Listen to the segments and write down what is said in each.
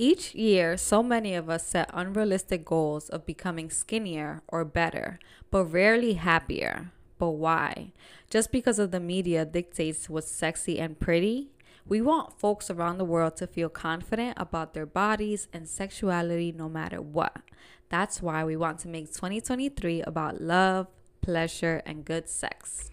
Each year, so many of us set unrealistic goals of becoming skinnier or better, but rarely happier. But why? Just because of the media dictates what's sexy and pretty? We want folks around the world to feel confident about their bodies and sexuality no matter what. That's why we want to make 2023 about love, pleasure, and good sex.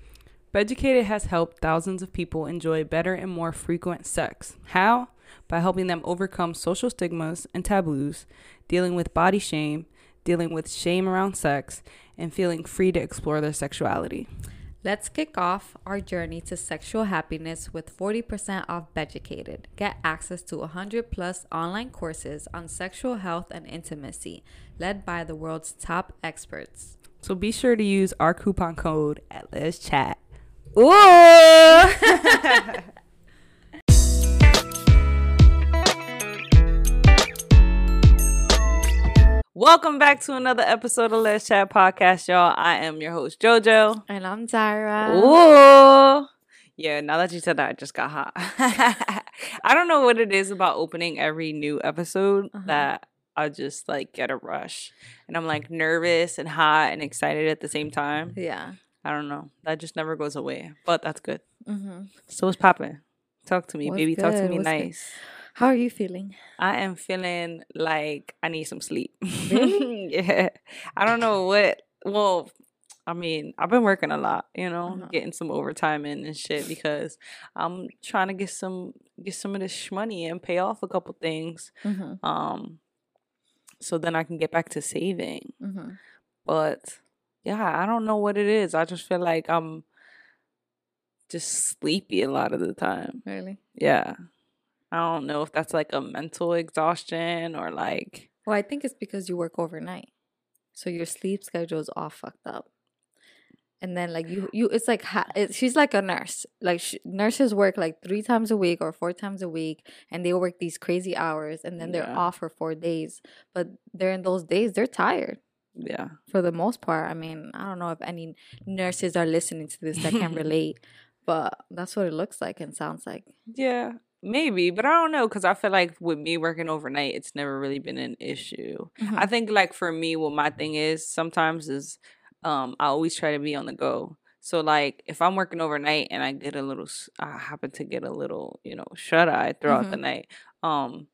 Beducated has helped thousands of people enjoy better and more frequent sex. How? By helping them overcome social stigmas and taboos, dealing with body shame, dealing with shame around sex, and feeling free to explore their sexuality. Let's kick off our journey to sexual happiness with 40% off Beducated. Get access to 100 plus online courses on sexual health and intimacy, led by the world's top experts. So be sure to use our coupon code at Les Chat. Ooh! Welcome back to another episode of Les Chat Podcast, y'all. I am your host, JoJo. And I'm Tyra. Ooh. Yeah, now that you said that, I just got hot. I don't know what it is about opening every new episode Uh-huh. that I just like get a rush. And I'm like nervous and hot and excited at the same time. Yeah. I don't know. That just never goes away. But that's good. Mm-hmm. So what's popping? Talk to me, What's baby. Talk to me What's good? How are you feeling? I am feeling like I need some sleep. Really? yeah. I don't know what. Well, I mean, I've been working a lot, you know, Uh-huh. getting some overtime in and shit because I'm trying to get some get some of this money and pay off a couple things. Mm-hmm. Um, so then I can get back to saving. Mm-hmm. But yeah, I don't know what it is. I just feel like I'm just sleepy a lot of the time. Really? Yeah. I don't know if that's like a mental exhaustion or like Well, I think it's because you work overnight, so your sleep schedule is all fucked up. And then like you, you, it's like ha- it, she's like a nurse. Like sh- nurses work like three times a week or four times a week, and they work these crazy hours, and then they're Yeah. off for four days. But during those days, they're tired yeah. for the most part. I mean, I don't know if any nurses are listening to this that can relate, but that's what it looks like and sounds like. Yeah. Maybe, but I don't know cuz I feel like with me working overnight it's never really been an issue. Mm-hmm. I think like for me what my thing is sometimes is um I always try to be on the go. So like if I'm working overnight and I get a little I happen to get a little, you know, shut eye throughout the night. Um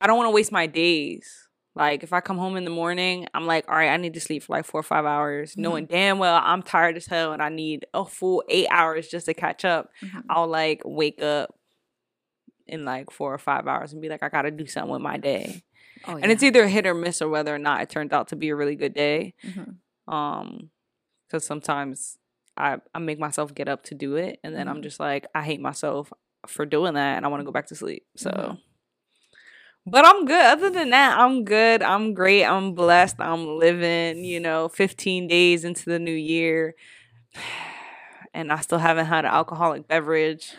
I don't want to waste my days. Like if I come home in the morning, I'm like, all right, I need to sleep for like four or five hours, knowing damn well I'm tired as hell and I need a full eight hours just to catch up. Mhm. I'll like wake up in like four or five hours and be like, I gotta do something with my day. Oh, And it's either hit or miss or whether or not it turned out to be a really good day. Mhm. Um, because sometimes I I make myself get up to do it, and then I'm Mhm. just like, I hate myself for doing that, and I want to go back to sleep. So. Mhm. But I'm good. Other than that, I'm good. I'm great. I'm blessed. I'm living, you know, 15 days into the new year. And I still haven't had an alcoholic beverage.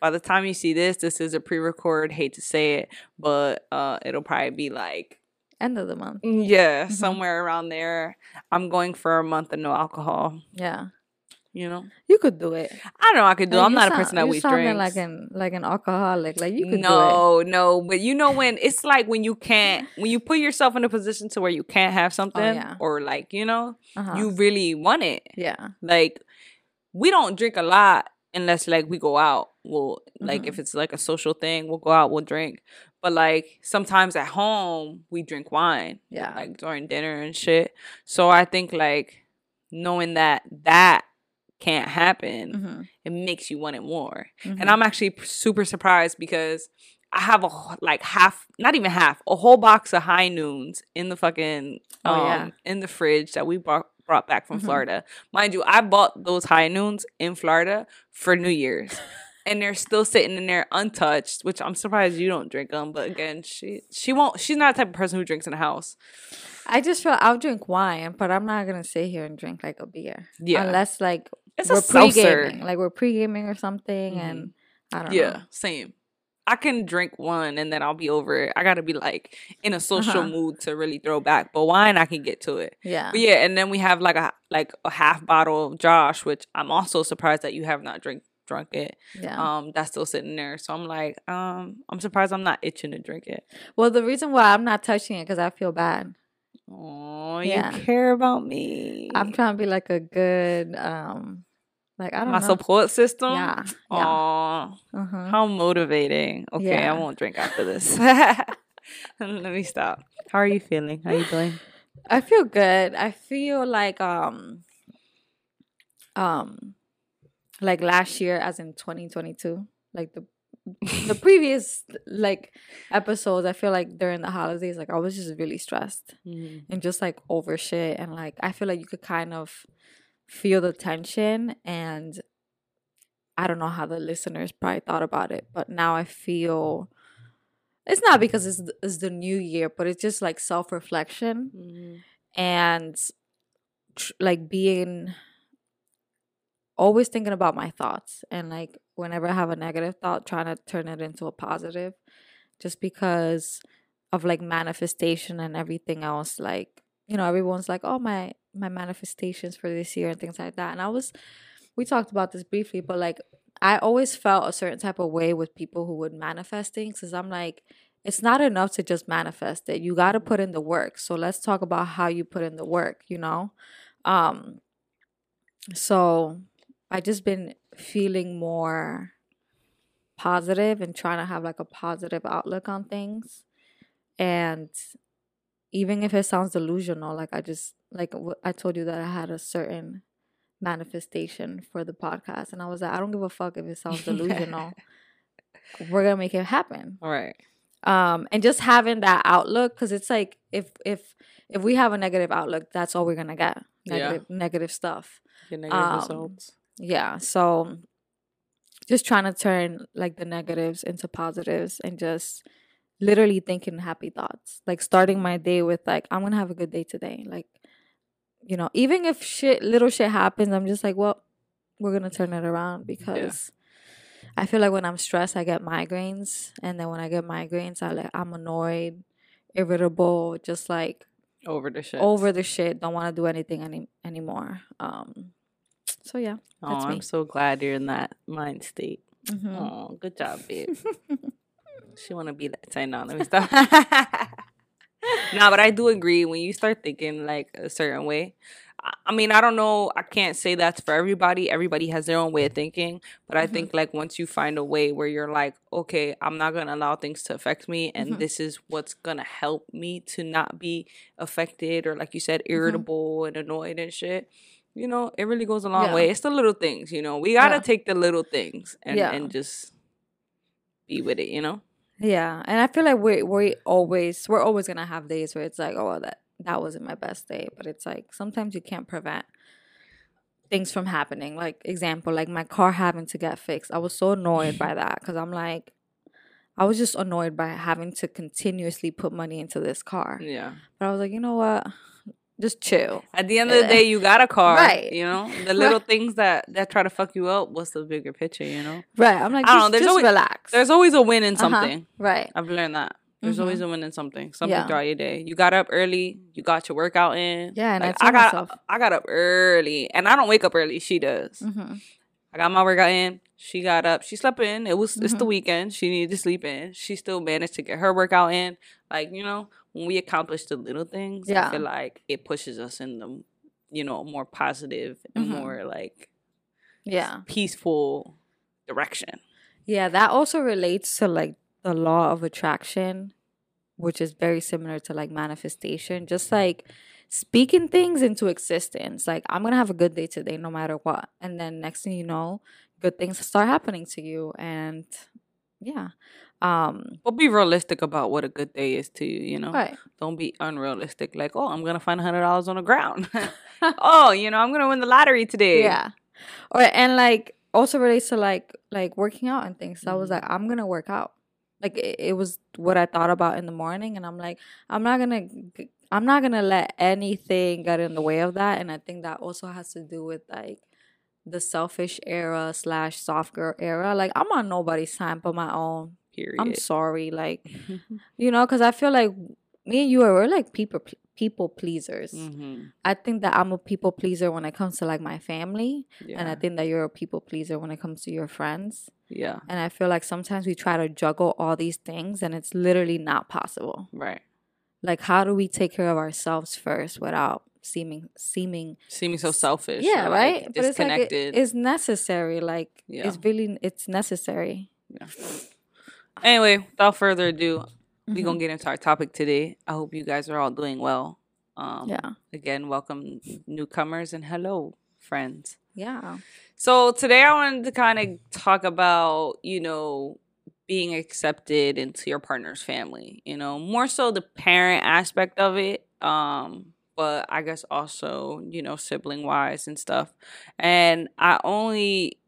By the time you see this, this is a pre-record. Hate to say it, but uh it'll probably be like end of the month. yeah, Mhm. somewhere around there. I'm going for a month of no alcohol, Yeah, you know. you could do it. I don't know I could do. Like, I'm not a person that sounding drinks. like an like an alcoholic. Like you could do no, no, but you know when it's like when you can't when you put yourself in a position to where you can't have something Oh, yeah. or like, you know. Uh-huh. you really want it. yeah. Like we don't drink a lot unless like we go out. Well, like Mm-hmm. if it's like a social thing, we'll go out, we'll drink. But like sometimes at home we drink wine. Yeah. Like during dinner and shit. So I think like knowing that that can't happen, hmm it makes you want it more Mm-hmm. and I'm actually super surprised because I have a like half, not even half, a whole box of high noons in the fucking Oh, um yeah. in the fridge that we brought brought back from Mhm. Florida. Mind you, I bought those high noons in Florida for New Year's. And they're still sitting in there untouched, which I'm surprised you don't drink them. But again, she she won't. She's not the type of person who drinks in the house. I just feel I'll drink wine, but I'm not gonna sit here and drink like a beer. Yeah. Unless like It's we're a seltzer. pre-gaming, like we're pre-gaming or something, Mhm. and I don't know. Yeah, know. same. I can drink one and then I'll be over it. I gotta be like in a social Uh-huh. mood to really throw back. But wine, I can get to it. Yeah. But yeah, and then we have like a like a half bottle of Josh, which I'm also surprised that you have not drink drunk it. Yeah. Um, that's still sitting there. So I'm like, um, I'm surprised I'm not itching to drink it. well, the reason why I'm not touching it because I feel bad. Oh, Yeah. you care about me. I'm trying to be like a good, um, like I don't my know. support system. Yeah. Yeah. Uh-huh. how motivating. Okay, Yeah. I won't drink after this. Let me stop. How are you feeling? How you doing? I feel good. I feel like um um like last year as in 2022, like the the previous like episodes, I feel like during the holidays like I was just really stressed Mhm. and just like over shit and like I feel like you could kind of feel the tension and I don't know how the listeners probably thought about it, but now I feel it's not because it's it's the new year, but it's just like self-reflection Mhm. and tr- like being always thinking about my thoughts and like whenever i have a negative thought trying to turn it into a positive just because of like manifestation and everything else like you know everyone's like oh my my manifestations for this year and things like that and i was we talked about this briefly but like i always felt a certain type of way with people who would manifest things because i'm like it's not enough to just manifest it. You got to put in the work. So let's talk about how you put in the work, you know? Um so I just been feeling more positive and trying to have like a positive outlook on things. And even if it sounds delusional, like I just like I told you that I had a certain manifestation for the podcast and I was like I don't give a fuck if it sounds delusional. We're going to make it happen All right. um and just having that outlook because it's like if if if we have a negative outlook that's all we're gonna get Yeah. negative negative stuff Get negative Um, results. yeah so just trying to turn like the negatives into positives and just literally thinking happy thoughts like starting my day with like i'm gonna have a good day today like you know even if shit little shit happens i'm just like well we're gonna turn it around because i feel like when i'm stressed i get migraines and then when i get migraines i like i'm annoyed irritable just like Over the shit. over the shit don't want to do anything any anymore um so yeah Oh, I'm me. so glad you're in that mind state. Mhm. Oh, good job, babe. she want to be that. Say no, let me stop. no, but I do agree when you start thinking like a certain way. I- mean, I don't know. I can't say that's for everybody. Everybody has their own way of thinking. But I Mhm. think like once you find a way where you're like, okay, I'm not gonna allow things to affect me, and Mhm. this is what's gonna help me to not be affected or like you said, irritable and annoyed and shit. You know, it really goes a long Yeah. way. It's the little things. You know, we gotta Yeah. take the little things and Yeah. and just be with it. You know. Yeah, and I feel like we we always we're always gonna have days where it's like, oh, that that wasn't my best day, but it's like sometimes you can't prevent things from happening. Like example, like my car having to get fixed. I was so annoyed by that because I'm like, I was just annoyed by having to continuously put money into this car. Yeah. But I was like, you know what? Just chill. At the end of the day, you got a car, Right. You know, the little things that that try to fuck you up. What's the bigger picture? You know, Right. I'm like, I don't know, there's just always- relax. there's always a win in Uh-huh. something. right. I've learned that. There's Mhm. always a win in something. Something Yeah. throughout your day. You got up early. You got your workout in. Yeah, and Like, I I got myself. I got up early, and I don't wake up early. She does. hmm I got my workout in. She got up. She slept in. It was it's the Mhm. weekend. She needed to sleep in. She still managed to get her workout in. Like you know, when we accomplish the little things, Yeah. I feel like it pushes us in the you know more positive and Mhm. more like Yeah. peaceful direction. Yeah, that also relates to like the law of attraction, which is very similar to like manifestation. Just like speaking things into existence. Like, I'm going to have a good day today, no matter what. And then next thing you know, good things start happening to you. And yeah. Um, But be realistic about what a good day is to you. You know, right. don't be unrealistic. Like, oh, I'm gonna find a hundred dollars on the ground. oh, you know, I'm gonna win the lottery today. Yeah. Or, and like, also relates to like, like working out and things. So I was Mhm. like, I'm going to work out. Like, it, it was what I thought about in the morning. And I'm like, I'm not going to I'm not gonna let anything get in the way of that. And I think that also has to do with like the selfish era slash soft girl era. Like I'm on nobody's time but my own. Period. I'm sorry, like you know, because I feel like me and you are we're like people people pleasers. Mm-hmm. I think that I'm a people pleaser when it comes to like my family, Yeah. and I think that you're a people pleaser when it comes to your friends. yeah. And I feel like sometimes we try to juggle all these things, and it's literally not possible. Right. Like, how do we take care of ourselves first without seeming seeming Seeming so selfish. yeah right Like, but it's like it- it's necessary like Yeah. it's really it's necessary Anyway, without further ado, we Mhm. gonna get into our topic today. I hope you guys are all doing well. Um, yeah Again, welcome newcomers and hello, friends. yeah So today I wanted to kind of talk about, you know, being accepted into your partner's family, you know, more so the parent aspect of it. Um, but I guess also, you know, sibling wise and stuff. And I only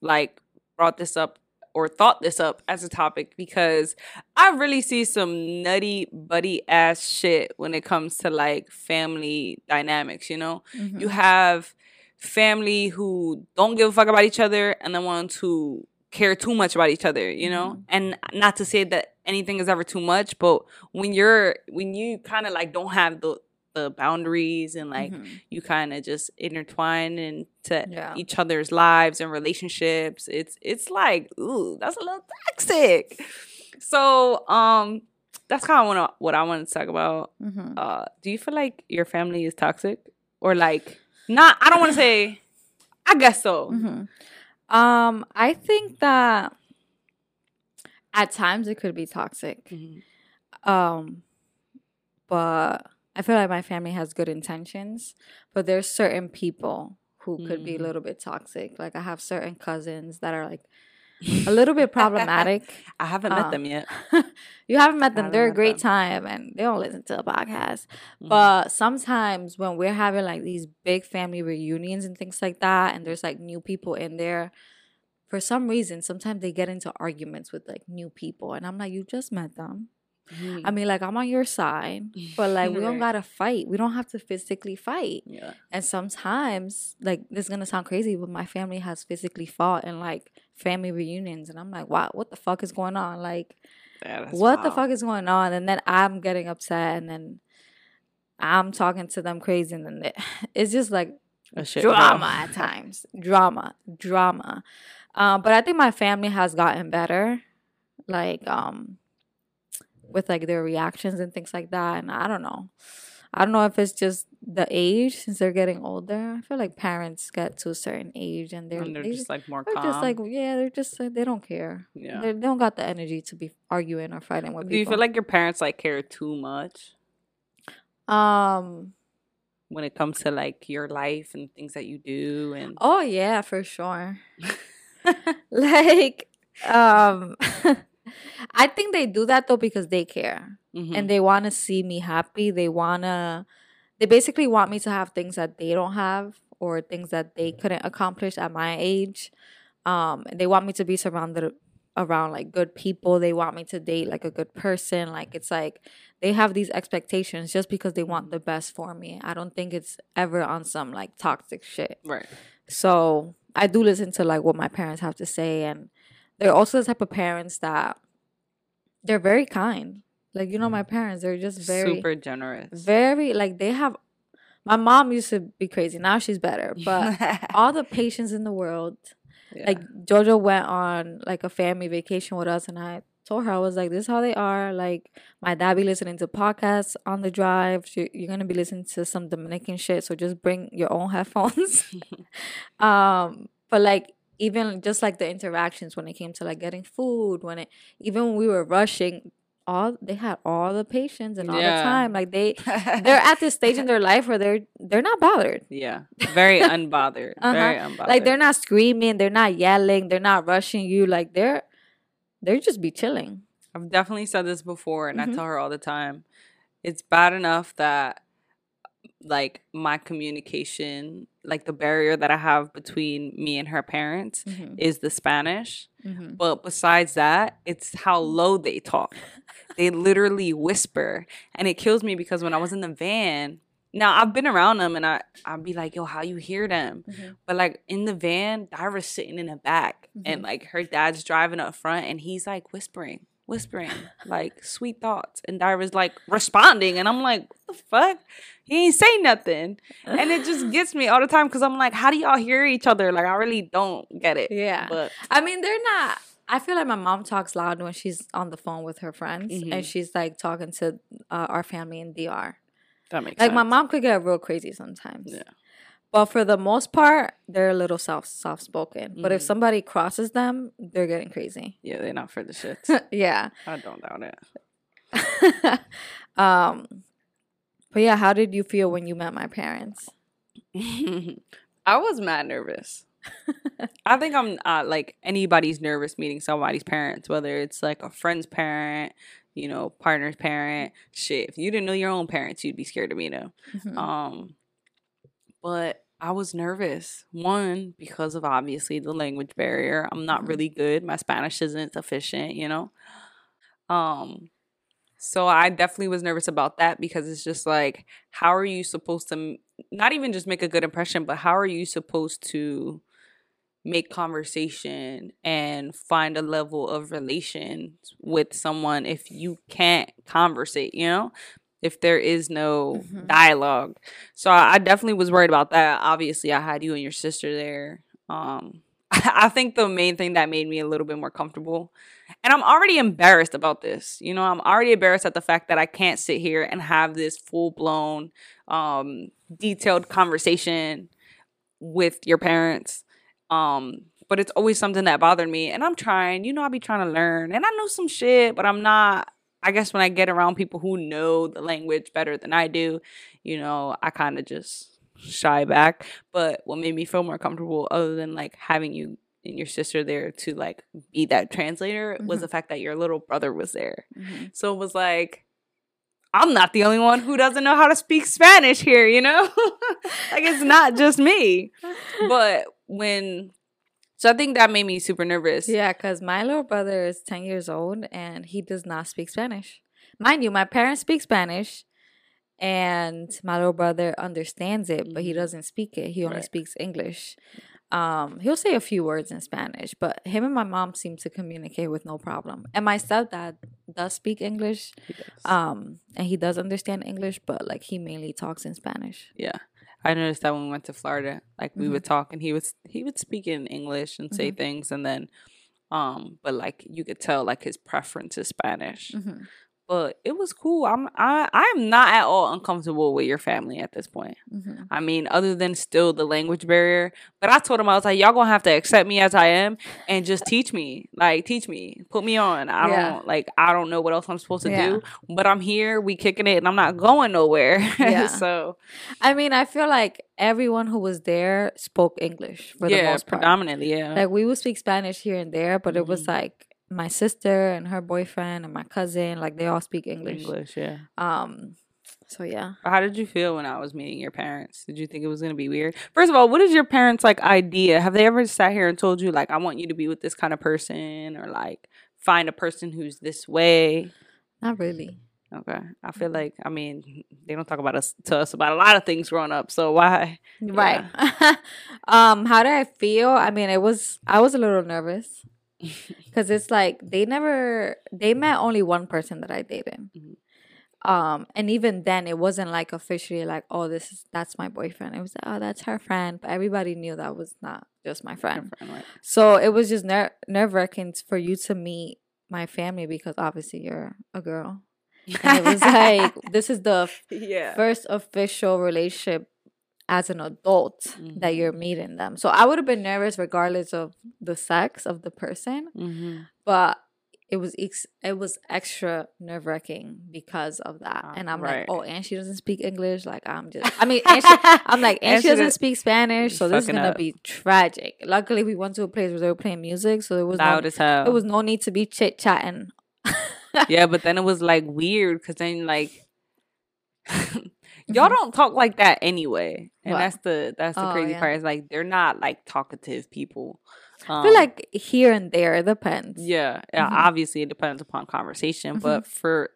like brought this up or thought this up as a topic because I really see some nutty buddy ass shit when it comes to like family dynamics, you know? Mm-hmm. you have family who don't give a fuck about each other and the ones who care too much about each other you know Mhm. and not to say that anything is ever too much but when you're when you kind of like don't have the the boundaries and like Mhm. you kind of just intertwine into Yeah. each other's lives and relationships it's it's like ooh that's a little toxic so um that's kind of what, what i wanted to talk about Mhm. uh do you feel like your family is toxic or like not i don't want to say i guess so Mhm. um i think that at times it could be toxic Mhm. um but i feel like my family has good intentions but there's certain people who could be a Mhm. little bit toxic like i have certain cousins that are like a little bit problematic i haven't met Uh, them yet you haven't met them haven't they're a great them. time and they don't listen to the podcast Mhm. but sometimes when we're having like these big family reunions and things like that and there's like new people in there for some reason sometimes they get into arguments with like new people and i'm like you just met them Mhm. I mean, like I'm on your side, but like we don't gotta fight. We don't have to physically fight. yeah And sometimes, like this is gonna sound crazy, but my family has physically fought in like family reunions, and I'm like, wow, what the fuck is going on? Like, Yeah, what the fuck is going on? And then I'm getting upset, and then I'm talking to them crazy, and then it, it's just like A shit show. drama at times, drama, drama. Um, but I think my family has gotten better, like um, with like their reactions and things like that. And I don't know, I don't know if it's just the age since they're getting older. I feel like parents get to a certain age and they're and they're they, just like more they're calm just like yeah, they're just like, they don't care. yeah They, they don't got the energy to be arguing or fighting with people. do you feel like your parents like care too much um. when it comes to like your life and things that you do and Oh yeah, for sure. like um I think they do that though because they care Mhm. and they want to see me happy. They want to they basically want me to have things that they don't have or things that they couldn't accomplish at my age. Um and they want me to be surrounded around like good people. They want me to date like a good person. Like it's like they have these expectations just because they want the best for me. I don't think it's ever on some like toxic shit. right So I do listen to like what my parents have to say, and they're also the type of parents that they're very kind. Like you know, my parents they're just very, super generous very like they have. My mom used to be crazy. Now she's better, but all the patience in the world. Yeah. Like Jojo went on like a family vacation with us, and I told her I was like, "This is how they are." Like my dad be listening to podcasts on the drive. You're gonna be listening to some Dominican shit, so just bring your own headphones. um, but like even just like the interactions when it came to like getting food, when it even when we were rushing, all they had all the patience and all Yeah. the time. Like they they're at this stage in their life where they're they're not bothered. yeah very unbothered Uh-huh. very unbothered Like they're not screaming, they're not yelling, they're not rushing you. Like they're they're just be chilling. I've definitely said this before, and Mhm. I tell her all the time. It's bad enough that, like, my communication, like the barrier that I have between me and her parents, Mm-hmm. is the Spanish. Mm-hmm. But besides that, it's how low they talk. they literally whisper, and it kills me because when I was in the van. Now I've been around them and I I'd be like, yo, how you hear them? Mhm. But like in the van, Tyra's sitting in the back and Mhm. like her dad's driving up front and he's like whispering, whispering like sweet thoughts, and Tyra's like responding, and I'm like, what the fuck? He ain't say nothing, and it just gets me all the time because I'm like, how do y'all hear each other? Like I really don't get it. Yeah, but I mean they're not. I feel like my mom talks loud when she's on the phone with her friends, Mhm. and she's like talking to uh, our family in DR. that makes Like sense. my mom could get real crazy sometimes. Yeah. But for the most part, they're a little soft soft spoken. But if Mhm. somebody crosses them, they're getting crazy. Yeah, they're not for the shits. yeah. I don't doubt it. um but yeah, how did you feel when you met my parents? I was mad nervous. I think I'm uh, like anybody's nervous meeting somebody's parents, whether it's like a friend's parent, you know, partner's parent. Shit, if you didn't know your own parents, you'd be scared to meet them. Mhm. Um, but I was nervous. One because of obviously the language barrier. I'm not Mhm. really good. My Spanish isn't sufficient, you know. Um, so I definitely was nervous about that because it's just like, how are you supposed to not even just make a good impression, but how are you supposed to make conversation and find a level of relation with someone if you can't conversate, you know? If there is no Mhm. dialogue. So I, I definitely was worried about that. Obviously, I had you and your sister there. Um I think the main thing that made me a little bit more comfortable and I'm already embarrassed about this. You know, I'm already embarrassed at the fact that I can't sit here and have this full blown, um, detailed conversation with your parents. Um, but it's always something that bothered me. And I'm trying, you know, I be trying to learn. And I know some shit, but I'm not I guess when I get around people who know the language better than I do, you know, I kind of just shy back. But what made me feel more comfortable, other than like having you and your sister there to like be that translator, was Mhm. the fact that your little brother was there. Mhm. So it was like, I'm not the only one who doesn't know how to speak Spanish here, you know? like it's not just me. But when, so I think that made me super nervous. Yeah, because my little brother is 10 years old and he does not speak Spanish. Mind you, my parents speak Spanish and my little brother understands it, but he Mhm. doesn't speak it. He only Right. speaks English. Um, he'll say a few words in Spanish, but him and my mom seem to communicate with no problem. And my stepdad does speak English, does. um, and he does understand English, but like he mainly talks in Spanish. Yeah. I noticed that when we went to Florida, like we Mhm. would talk and he would he would speak in English and say Mhm. things and then um but like you could tell like his preference is Spanish. Mhm. But it was cool. I'm I I'm not at all uncomfortable with your family at this point. Mhm. I mean, other than still the language barrier. But I told him I was like, y'all gonna have to accept me as I am and just teach me. Like teach me. Put me on. I Yeah. don't like I don't know what else I'm supposed to Yeah. do. But I'm here, we kicking it, and I'm not going nowhere. Yeah. so I mean, I feel like everyone who was there spoke English for the yeah, most part. predominantly, yeah. Like we would speak Spanish here and there, but it was Mhm. like my sister and her boyfriend and my cousin, like they all speak English. English, yeah. Um, so yeah. How did you feel when I was meeting your parents? Did you think it was gonna be weird? First of all, what is your parents like idea? Have they ever sat here and told you like I want you to be with this kind of person or like find a person who's this way? Not really. Okay. I feel like I mean they don't talk about us to us about a lot of things growing up, so why? Right. um, how did I feel? I mean, it was I was a little nervous because it's like they never they met only one person that I dated. Mhm. Um, and even then, it wasn't like officially like, oh, this is that's my boyfriend. It was like, oh, that's her friend. But everybody knew that was not just my friend. Different, right? So it was just ner- nerve wracking for you to meet my family because obviously you're a girl. And it was like this is the f- yeah. first official relationship as an adult that Mhm. you're meeting them. So I would have been nervous regardless of the sex of the person, hmm but it was ex- it was extra nerve wracking because of that. Ah, And I'm right. like, oh, and she doesn't speak English. Like I'm just, I mean, and she, I'm like, and, And she she doesn't speak Spanish, so this is gonna up. be tragic. Luckily, we went to a place where they were playing music, so there was Loud no, as hell. it was no need to be chit chatting. yeah, but then it was like weird because then like Mm-hmm. y'all don't talk like that anyway, and What? that's the that's the Oh, crazy yeah. part. Is like they're not like talkative people. I feel Um, like here and there it depends. yeah, yeah, Mhm. obviously it depends upon conversation, Mm-hmm. but for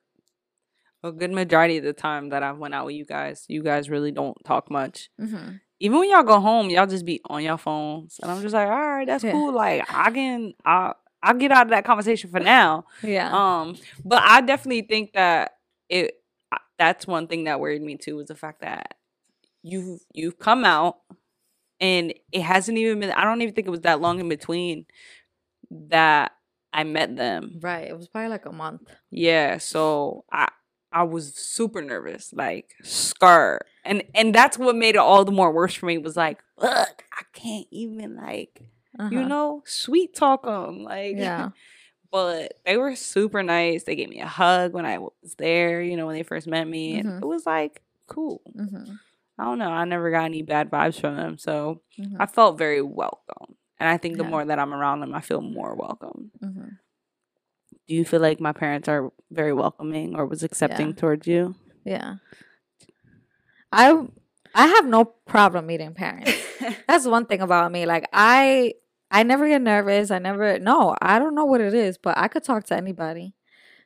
a good majority of the time that I've went out with you guys, you guys really don't talk much. hmm Even when y'all go home, y'all just be on your phones, and I'm just like, all right, that's Yeah. cool. Like I can, I I'll get out of that conversation for now. Yeah. Um, but I definitely think that it that's one thing that worried me too was the fact that you've you've come out and it hasn't even been I don't even think it was that long in between that I met them. Right. It was probably like a month. Yeah, so I I was super nervous, like scared. And and that's what made it all the more worse for me was like, look, I can't even like Uh-huh. you know, sweet talk them. Like Yeah. but they were super nice. They gave me a hug when I was there, you know, when they first met me. And Mhm. it was like cool. Mm-hmm. I don't know. I never got any bad vibes from them. So Mm-hmm. I felt very welcome. And I think the Yeah. more that I'm around them, I feel more welcome. Mm-hmm. Do you feel like my parents are very welcoming or was accepting towards you? Yeah. I I have no problem meeting parents. That's one thing about me. Like I I never get nervous. I never no, I don't know what it is, but I could talk to anybody.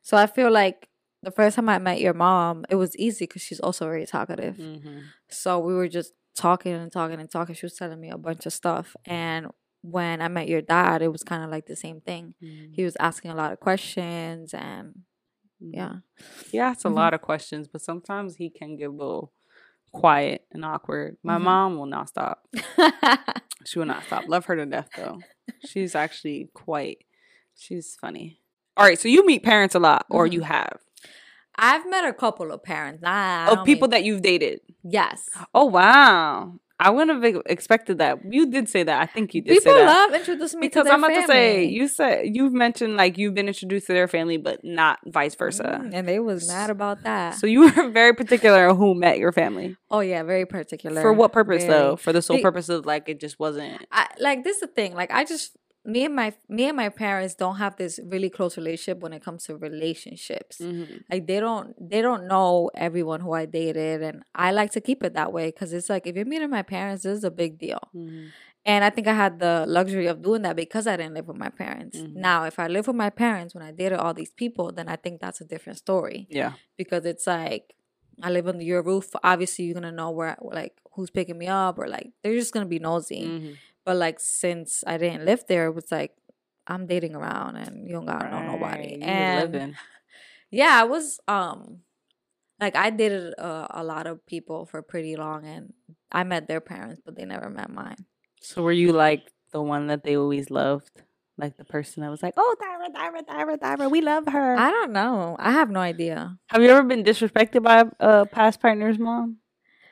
So I feel like the first time I met your mom, it was easy because she's also very talkative. mm-hmm. So we were just talking and talking and talking. She was telling me a bunch of stuff. And when I met your dad, it was kind of like the same thing. He was asking a lot of questions and yeah. He asks a Mhm. lot of questions, but sometimes he can get a little quiet and awkward. My Mhm. mom will not stop. She will not stop. Love her to death though. She's actually quite she's funny. All right, so you meet parents a lot or you have I've met a couple of parents. Nah, of people that you've dated. yes. Oh wow. I wouldn't have expected that. You did say that. I think you did People say that. love introducing me because to their I'm about to say you said you've mentioned like you've been introduced to their family, but not vice versa. Mm, and they was mad about that. So you were very particular on who met your family. oh yeah, very particular. For what purpose Very- though? For the sole purpose of like it just wasn't. I, like this is the thing. Like I just me and my me and my parents don't have this really close relationship when it comes to relationships. Mhm. Like they don't they don't know everyone who I dated, and I like to keep it that way because it's like if you're meeting my parents, this is a big deal. Mhm. And I think I had the luxury of doing that because I didn't live with my parents. Mhm. Now, if I live with my parents when I dated all these people, then I think that's a different story Yeah. because it's like I live under your roof. Obviously, you're gonna know where like who's picking me up, or like they're just gonna be nosy. But like since I didn't live there, it was like I'm dating around and you don't gotta know nobody. you And living. yeah, I was um like I dated uh, a lot of people for pretty long, and I met their parents, but they never met mine. So were you like the one that they always loved? Like the person that was like, "Oh, Tyra, Tyra, Tyra, Tyra, we love her." I don't know. I have no idea. Have you ever been disrespected by a uh, past partner's mom?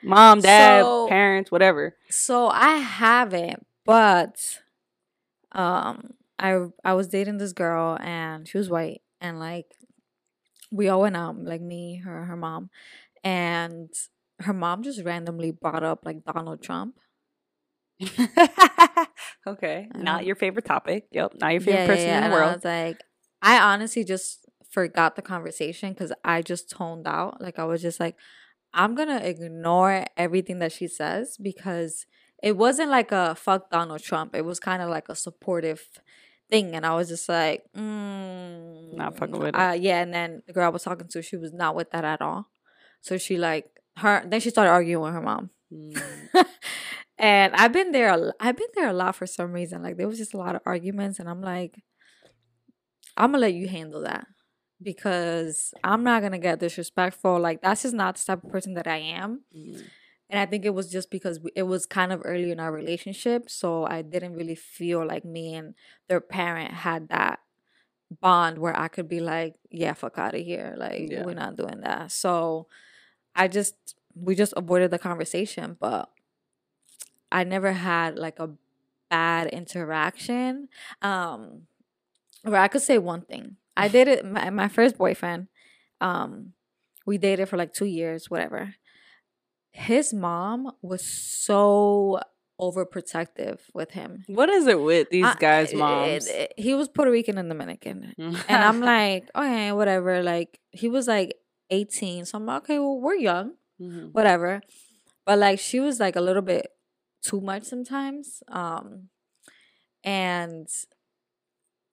Mom, dad, So- parents, whatever. So I haven't, but um I I was dating this girl and she was white and like we all went out, like me, her, her mom. And her mom just randomly brought up like Donald Trump. okay, I not your favorite topic. Yep, not your favorite person in and the I world. was like, I honestly just forgot the conversation because I just toned out. Like I was just like, I'm gonna ignore everything that she says because it wasn't like a fuck Donald Trump. It was kind of like a supportive thing, and I was just like, mm, Not fucking with it. Uh, yeah, and then the girl I was talking to, she was not with that at all. So she like her. Then she started arguing with her mom. Mm. and I've been there. a I've been there a lot for some reason. Like there was just a lot of arguments, and I'm like, I'm gonna let you handle that because I'm not gonna get disrespectful. Like that's just not the type of person that I am. Mm. And I think it was just because it was kind of early in our relationship, so I didn't really feel like me and their parent had that bond where I could be like, "Yeah, fuck out of here. Like Yeah. we're not doing that." So I just we just avoided the conversation, but I never had like a bad interaction. Um where I could say one thing. I dated my, my first boyfriend. Um we dated for like 2 years, whatever. His mom was so overprotective with him. What is it with these I- guys' moms? it- he was Puerto Rican and Dominican. And I'm like, okay, whatever. Like he was like 18. So I'm like, okay, well, we're young Mhm. whatever. But like she was like a little bit too much sometimes. Um and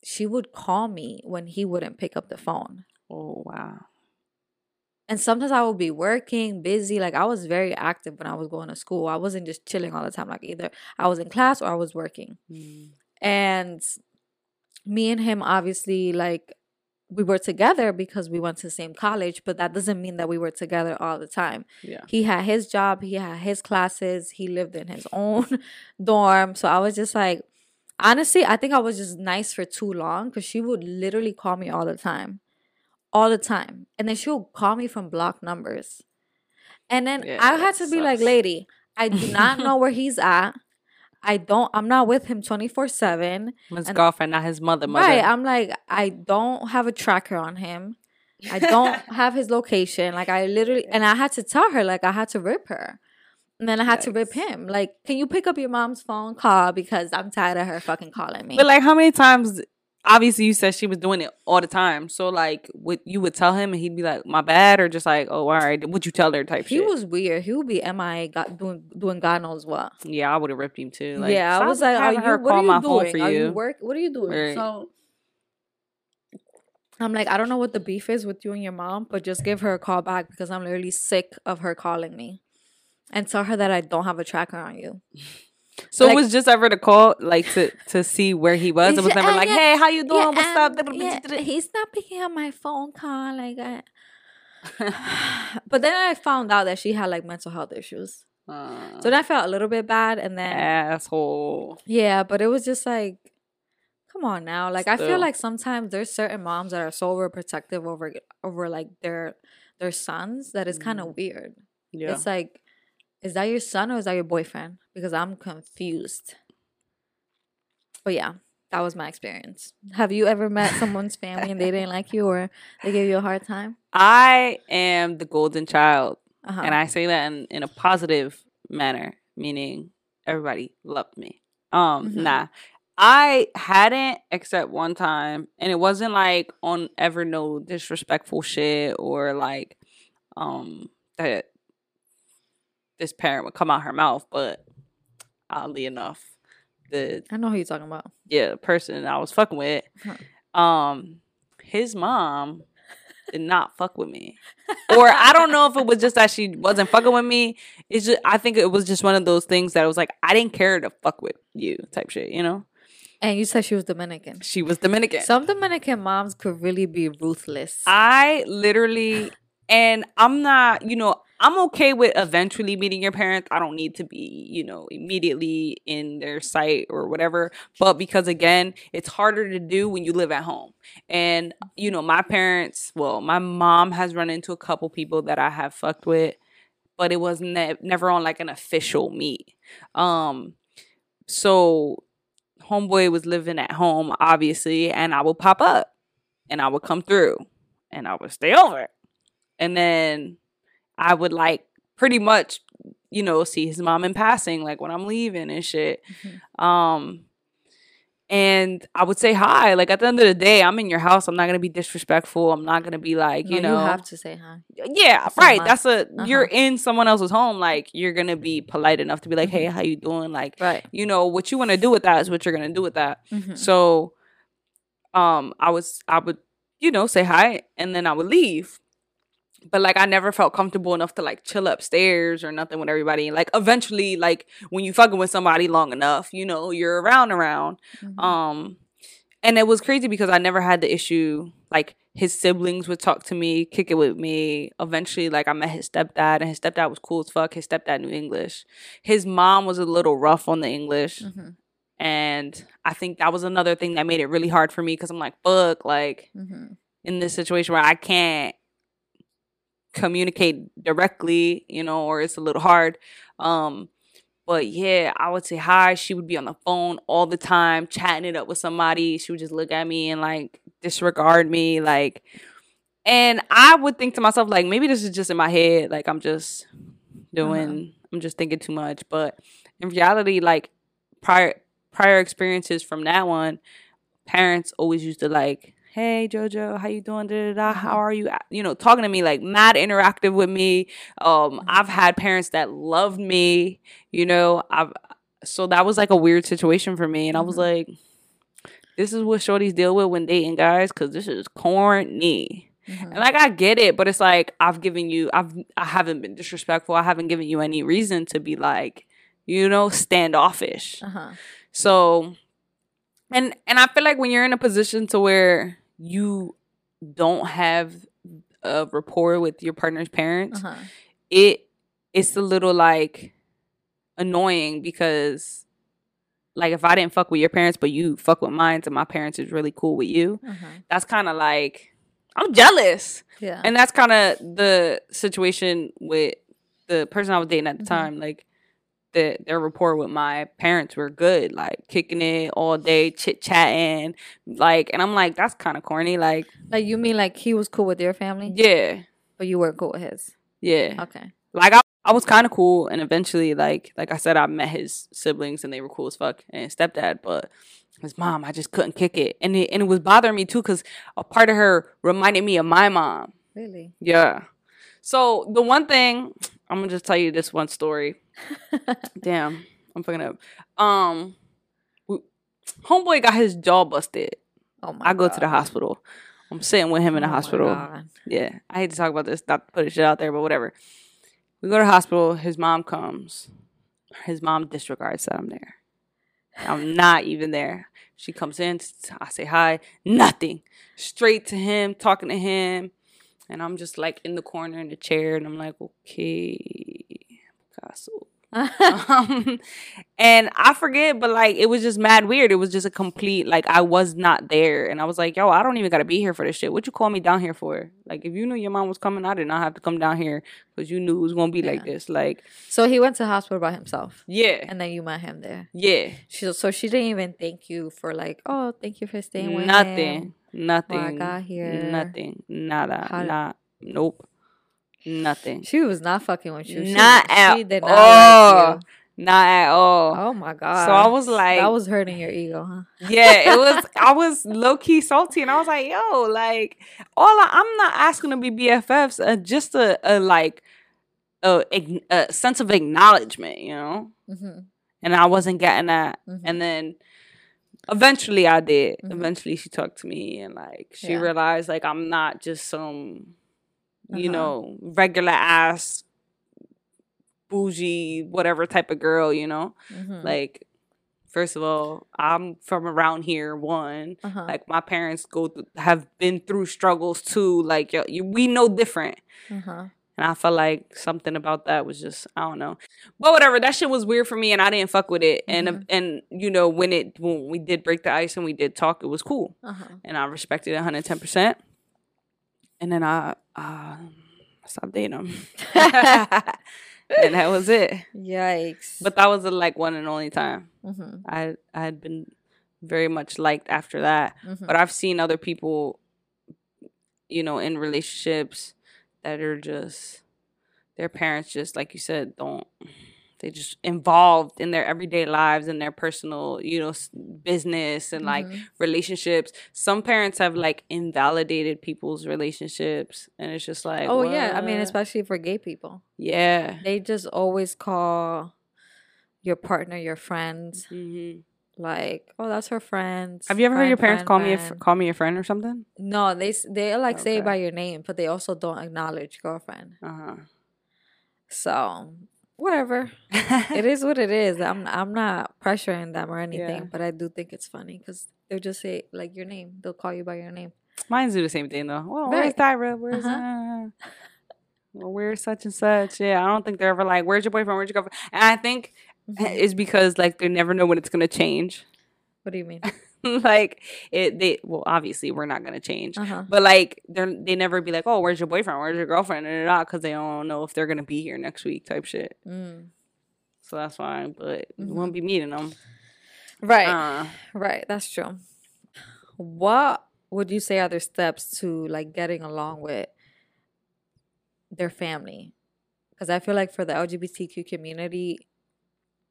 she would call me when he wouldn't pick up the phone. Oh wow. And sometimes I would be working, busy. Like I was very active when I was going to school. I wasn't just chilling all the time. Like either I was in class or I was working. Mm. And me and him obviously like we were together because we went to the same college, but that doesn't mean that we were together all the time. Yeah. He had his job, he had his classes, he lived in his own dorm. So I was just like, honestly, I think I was just nice for too long because she would literally call me all the time. All the time. And then she'll call me from block numbers. And then Yeah, I had to be like, lady, I do not know where he's at. I don't, I'm not with him 24 7. His And- girlfriend, not his mother. Mother. Right. I'm like, I don't have a tracker on him. I don't have his location. Like I literally and I had to tell her, like I had to rip her. And then I had to rip him. Like, can you pick up your mom's phone call because I'm tired of her fucking calling me. But like, how many times? Obviously, you said she was doing it all the time. So like, would you would tell him and he'd be like, "My bad," or just like, "Oh, all right." Would you tell her type he shit? was weird. He would be MIA got doing doing God knows what. yeah, I would have ripped him too. Like, yeah, I was like, are you her what call are you my phone doing? for Are you you. work what are you doing? Right. So I'm like, I don't know what the beef is with you and your mom, but just give her a call back because I'm literally sick of her calling me. And tell her that I don't have a tracker on you. So Like- it was just ever to call, like to to see where he was. It was never like, yeah, "Hey, how you doing? Yeah, What's um, up?" yeah, he's not picking up my phone call. Like, I... but then I found out that she had like mental health issues. Uh, So then I felt a little bit bad. And then, asshole. yeah, but it was just like, come on now. Like, I feel like sometimes there's certain moms that are so overprotective over over like their their sons that is kind of weird. Yeah. It's like, is that your son or is that your boyfriend? Because I'm confused. But yeah, that was my experience. Have you ever met someone's family and they didn't like you or they gave you a hard time? I am the golden child, Uh-huh. and I say that in, in a positive manner, meaning everybody loved me. Um, Mhm. nah. I hadn't except one time, and it wasn't like on ever no disrespectful shit or like um that this parent would come out her mouth, but oddly enough, the I know who you're talking about. yeah, the person I was fucking with, um, his mom did not fuck with me. Or I don't know if it was just that she wasn't fucking with me. It's just I think it was just one of those things that it was like I didn't care to fuck with you type shit, you know? And you said she was Dominican. She was Dominican. Some Dominican moms could really be ruthless. I literally and I'm not, you know, I'm okay with eventually meeting your parents. I don't need to be, you know, immediately in their sight or whatever. But because again, it's harder to do when you live at home. And, you know, my parents, well, my mom has run into a couple people that I have fucked with, but it was ne- never on like an official meet. Um, so homeboy was living at home, obviously, and I would pop up and I would come through and I would stay over. And then I would like pretty much, you know, see his mom in passing, like when I'm leaving and shit. Mhm. Um, and I would say hi. Like at the end of the day, I'm in your house. I'm not gonna be disrespectful. I'm not gonna be like, you No, know, you have to say hi. yeah, That's right. That's a you're Uh-huh. in someone else's home. Like you're gonna be polite enough to be like, Mm-hmm. hey, how you doing? Like, Right. you know, what you want to do with that is what you're gonna do with that. Mhm. So, um, I was, I would, you know, say hi and then I would leave. But like, I never felt comfortable enough to like chill upstairs or nothing with everybody. Like, eventually, like when you fucking with somebody long enough, you know, you're around, around. Mhm. Um, and it was crazy because I never had the issue. Like his siblings would talk to me, kick it with me. Eventually, like I met his stepdad, and his stepdad was cool as fuck. His stepdad knew English. His mom was a little rough on the English. Mhm. And I think that was another thing that made it really hard for me because I'm like, fuck, like Mhm. in this situation where I can't communicate directly, you know, or it's a little hard. Um, but yeah, I would say hi. She would be on the phone all the time, chatting it up with somebody. She would just look at me and like disregard me, like. And I would think to myself, like, maybe this is just in my head. Like, I'm just doing, I'm just thinking too much. But in reality, like, prior prior experiences from that one, parents always used to like, "Hey Jojo, how you doing? Da, da, da. How are you?" You know, talking to me like mad interactive with me. Um, I've had parents that loved me. You know, I've so that was like a weird situation for me, and I was Mhm. like, "This is what shorties deal with when dating guys, because this is corny." Mhm. And like I get it, but it's like I've given you I've I haven't been disrespectful. I haven't given you any reason to be like, you know, standoffish. Uh-huh. So and and I feel like when you're in a position to where you don't have a rapport with your partner's parents, Uh-huh. it it's a little like annoying because like if I didn't fuck with your parents but you fuck with mine and my parents is really cool with you, Uh-huh. that's kind of like I'm jealous. Yeah. And that's kind of the situation with the person I was dating at the Mhm. time. Like, the, their rapport with my parents were good, like kicking it all day, chit chatting, like, and I'm like, that's kind of corny. Like, like you mean like he was cool with your family, yeah, but you weren't cool with his? yeah. Okay. Like, I, I was kind of cool, and eventually, like, like I said, I met his siblings, and they were cool as fuck, and his stepdad, but his mom, I just couldn't kick it, and it and it was bothering me too, cause a part of her reminded me of my mom. Really? Yeah. So the one thing I'm gonna just tell you this one story. Damn, I'm fucking up. Um, homeboy got his jaw busted. Oh my I go to the hospital. I'm sitting with him in the Oh hospital. God. Yeah, I hate to talk about this, not put shit out there, but whatever. We go to the hospital. His mom comes. His mom disregards that I'm there. I'm not even there. She comes in. I say hi. Nothing. Straight to him, talking to him, and I'm just like in the corner in the chair, and I'm like, okay, Picasso. um, and I forget, but like it was just mad weird. It was just a complete like I was not there, and I was like, "Yo, I don't even gotta be here for this shit. What you call me down here for? Like, if you knew your mom was coming, I did not have to come down here because you knew it was gonna be like this. Like, so he went to hospital by himself, yeah, and then you met him there. yeah, She, so she didn't even thank you for like, oh, thank you for staying with nothing, him. nothing, got here. nothing, nada, How- not, nope, nothing, She was not fucking with you. She, Not at she did not all. like not at all. Oh my god. So I was like, that was hurting your ego, huh? yeah, it was. I was low key salty, and I was like, "Yo, like, all I, I'm not asking to be BFFs, uh, just a, a like a, a sense of acknowledgement, you know." Mm-hmm. And I wasn't getting that, Mhm. and then eventually I did. Mhm. Eventually, she talked to me, and like she Yeah. realized like I'm not just some, you Uh-huh. know, regular ass bougie whatever type of girl, you know. Mm-hmm. Like, first of all, I'm from around here. One, uh-huh. like my parents go th- have been through struggles too. Like, yo, you, we know different. uh-huh. And I felt like something about that was just I don't know, but whatever. That shit was weird for me, and I didn't fuck with it. And Mhm. and you know when it when we did break the ice and we did talk, it was cool, Uh-huh. and I respected it 110. percent And then I uh, stopped dating him, and that was it. Yikes. But that was the like one and only time. mm-hmm. I I had been very much liked after that. Mm-hmm. But I've seen other people, you know, in relationships that are just their parents just like you said don't they just involved in their everyday lives and their personal you know business and like Mhm. relationships some parents have like invalidated people's relationships and it's just like oh yeah, I mean especially for gay people. yeah They just always call your partner your friend. hmm Like, oh, that's her friend. have you ever heard your parents friend, call me a friend. call me a friend or something No, they they like say it by your name, but they also don't acknowledge girlfriend. uh-huh So whatever, it is what it is. I'm I'm not pressuring them or anything, Yeah. but I do think it's funny because they'll just say like your name. They'll call you by your name. Mine do the same thing though. Well, where's Right. Tyra? Where's Uh-huh. uh, well, where's such and such? Yeah, I don't think they're ever like, "Where's your boyfriend? Where's your girlfriend?" And I think Mhm. it's because like they never know when it's gonna change. What do you mean? like it, they well, obviously we're not gonna change, Uh huh. but like they're they never be like, "Oh, where's your boyfriend? Where's your girlfriend?" And all because they don't know if they're gonna be here next week, type shit. Mm. So that's fine, but you Mhm. won't be meeting them. Right. Uh, Right, that's true. What would you say are the steps to like getting along with their family? Because I feel like for the LGBTQ community,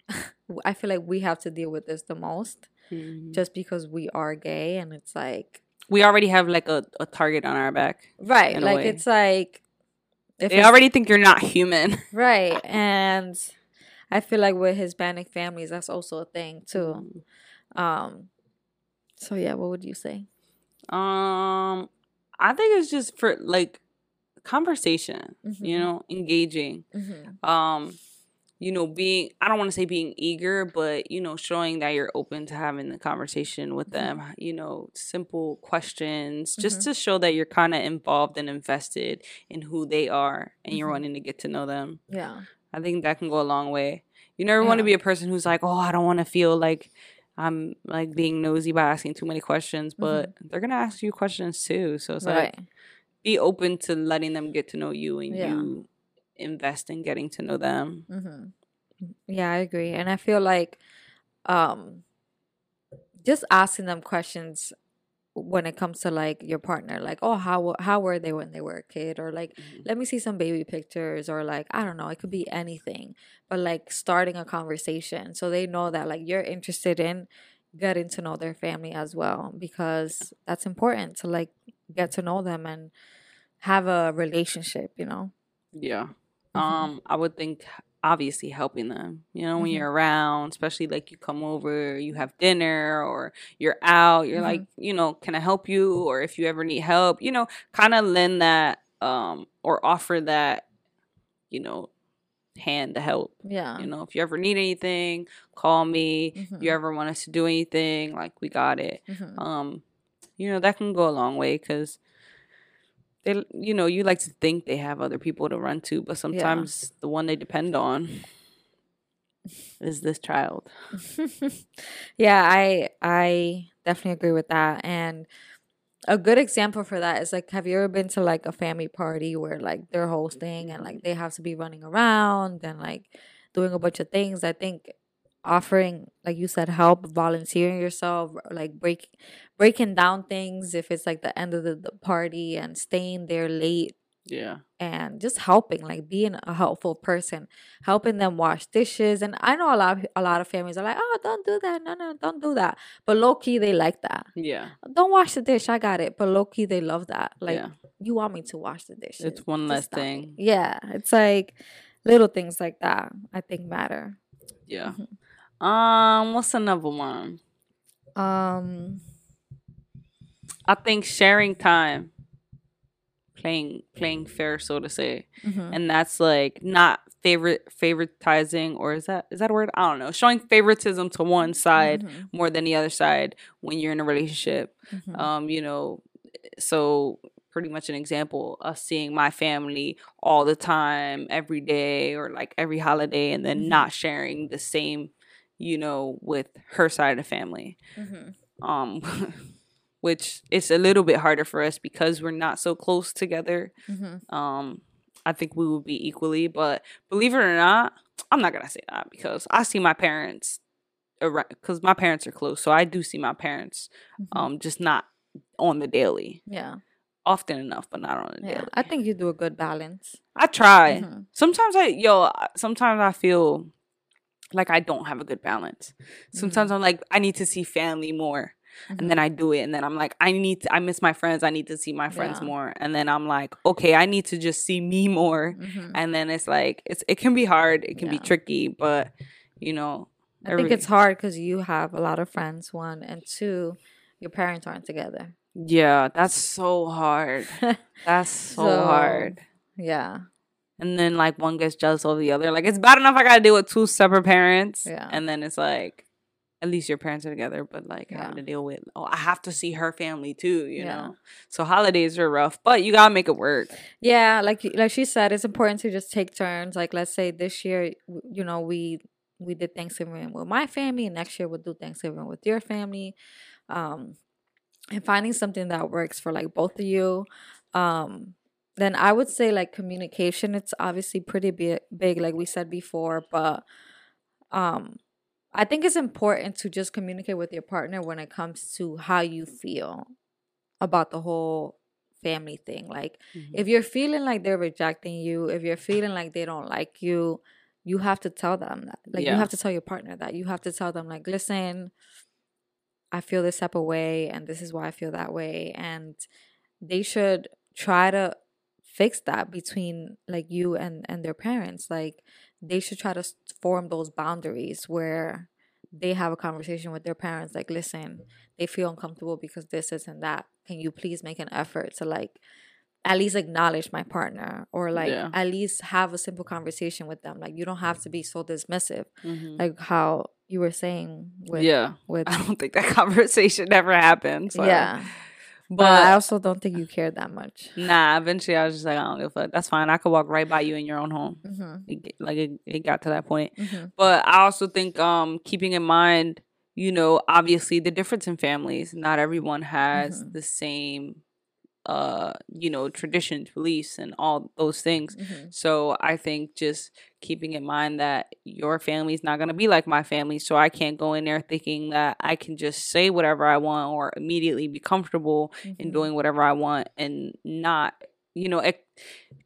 I feel like we have to deal with this the most mhm. just because we are gay and it's like, we already have like a, a target on our back. right, like way. it's like, if They it's- already think you're not human. right. And I feel like with Hispanic families, that's also a thing too. Um, so yeah, what would you say? Um, I think it's just for like conversation, you Mhm. know, engaging. Mm-hmm. Um, you know, being I don't want to say being eager, but you know, showing that you're open to having the conversation with Mm-hmm. them, you know, simple questions just to show that you're kind of involved and invested in who they are and you're Mhm. wanting to get to know them. Yeah. I think that can go a long way. You never want to be a person who's like, "Oh, I don't want to feel like I'm like being nosy by asking too many questions," but they're going to ask you questions too. So it's like be open to letting them get to know you and Yeah. you invest in getting to know them. Mm-hmm. Yeah, I agree, and I feel like, um, just asking them questions when it comes to like your partner, like, oh, how how were they when they were a kid, or like, Mhm. let me see some baby pictures, or like, I don't know, it could be anything, but like starting a conversation so they know that like you're interested in getting to know their family as well because that's important to like get to know them and have a relationship, you know. Yeah. Mhm. Um, I would think obviously helping them. You know, when Mhm. you're around, especially like you come over, you have dinner or you're out, you're Mhm. like, you know, can I help you? Or if you ever need help, you know, kind of lend that um or offer that, you know, hand to help. Yeah. You know, if you ever need anything, call me. If Mhm. you ever want us to do anything, like we got it. Mhm. Um, you know, that can go a long way because they, you know, you like to think they have other people to run to, but sometimes the one they depend on is this child. yeah, I I definitely agree with that. And a good example for that is like have you ever been to like a family party where like they're hosting and like they have to be running around and like doing a bunch of things? I think offering like you said help volunteering yourself like break breaking down things if it's like the end of the, the party and staying there late Yeah. and just helping like being a helpful person helping them wash dishes and i know a lot of, a lot of families are like oh don't do that no no don't do that but low-key they like that Yeah. don't wash the dish i got it but low-key they love that like yeah. you want me to wash the dish It's one less thing. yeah it's like little things like that i think matter Yeah. Mhm. Um, what's another one? um I think sharing time. Playing playing fair, so to say. mhm. and that's like not favorite favoritizing or is that is that a word i don't know showing favoritism to one side Mhm. more than the other side when you're in a relationship Mhm. um you know so pretty much an example of seeing my family all the time every day or like every holiday and then Mhm. not sharing the same you know with her side of the family Mhm. um which it's a little bit harder for us because we're not so close together Mhm. um i think we would be equally but believe it or not i'm not gonna say that because i see my parents around because my parents are close so i do see my parents Mhm. um just not on the daily yeah often enough but not on the yeah daily i think you do a good balance i try Mhm. sometimes i yo sometimes i feel like i don't have a good balance sometimes i'm like i need to see family more Mhm. and then I do it, and then I'm like, I need, to, I miss my friends. I need to see my friends Yeah. more, and then I'm like, okay, I need to just see me more, Mhm. and then it's like, it's it can be hard, it can be tricky, but you know, I think it's hard because you have a lot of friends, one, and two, your parents aren't together. yeah, that's so hard. That's so, So, hard. yeah. And then like one gets jealous of the other. Like it's bad enough I gotta deal with two separate parents, Yeah. and then it's like. At least your parents are together, but like Yeah. having to deal with, oh, I have to see her family too, you Yeah. know. So holidays are rough, but you gotta make it work. Yeah, like like she said, it's important to just take turns. Like let's say this year, you know, we we did Thanksgiving with my family, and next year we'll do Thanksgiving with your family. Um, and finding something that works for like both of you. Um, then I would say like communication. It's obviously pretty big, big, like we said before, but um, I think it's important to just communicate with your partner when it comes to how you feel about the whole family thing. Like if you're feeling like they're rejecting you, if you're feeling like they don't like you, you have to tell them that. Like Yeah. you have to tell your partner that. You have to tell them like, listen, I feel this type of way and this is why I feel that way and they should try to fix that between like you and and their parents. Like they should try to form those boundaries where they have a conversation with their parents like, listen, they feel uncomfortable because this, isn't that. Can you please make an effort to like at least acknowledge my partner or like Yeah. at least have a simple conversation with them. Like you don't have to be so dismissive, Mhm. like how you were saying with yeah. with I don't think that conversation ever happened. So. yeah. But, But I also don't think you care that much. nah, eventually I was just like, I don't give a fuck. That's fine. I could walk right by you in your own home. hmm It, like it, it got to that point. hmm But I also think um keeping in mind, you know, obviously the difference in families. Not everyone has Mhm. the same uh, you know, traditions, beliefs and all those things. hmm So I think just keeping in mind that your family's not gonna be like my family, so I can't go in there thinking that I can just say whatever I want or immediately be comfortable in Mm-hmm. doing whatever I want and not, you know, ec-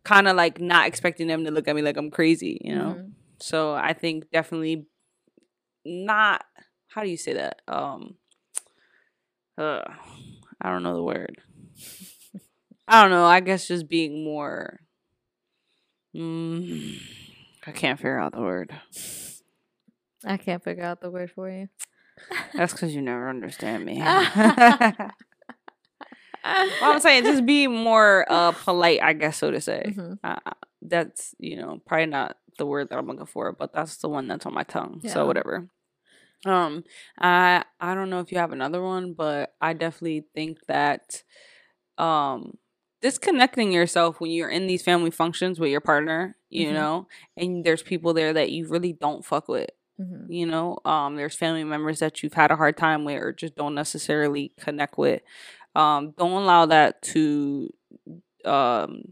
kind of like not expecting them to look at me like I'm crazy, you know. Mhm. So I think definitely not. How do you say that? Um, uh, I don't know the word. I don't know. I guess just being more. Mm, I can't figure out the word. I can't figure out the word for you. That's because you never understand me. well, I'm saying just be more uh, polite, I guess, so to say. Mhm. Uh, that's you know probably not the word that I'm looking for, but that's the one that's on my tongue. Yeah. So whatever. Um, I I don't know if you have another one, but I definitely think that um disconnecting yourself when you're in these family functions with your partner, you Mhm. know, and there's people there that you really don't fuck with Mhm. you know um there's family members that you've had a hard time with or just don't necessarily connect with um don't allow that to um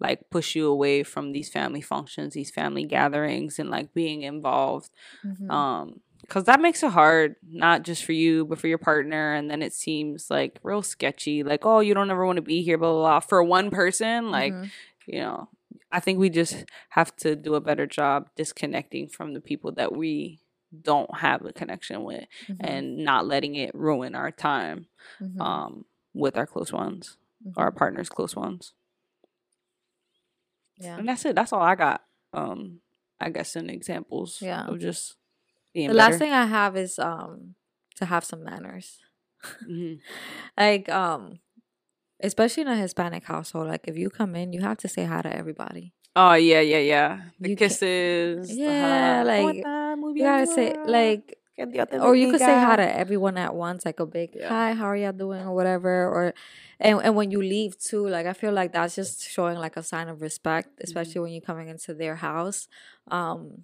like push you away from these family functions these family gatherings and like being involved Mhm. um because that makes it hard not just for you but for your partner and then it seems like real sketchy like oh you don't ever want to be here blah blah blah for one person like Mhm. you know i think we just have to do a better job disconnecting from the people that we don't have a connection with Mhm. and not letting it ruin our time Mhm. um with our close ones our partners close ones yeah. and that's it that's all i got um i guess in examples Yeah. of just being The last thing I have is um to have some manners. Mhm. Like um especially in a Hispanic household, like if you come in, you have to say hi to everybody. oh yeah yeah yeah the You kisses the Yeah, hug. like, ¿Cómo está? Muy You gotta say like Que Dios te or you could say hi to everyone at once, like a big Yeah. hi, how are y'all doing or whatever. Or and and when you leave too, like I feel like that's just showing like a sign of respect, Mm-hmm. especially when you're coming into their house. Um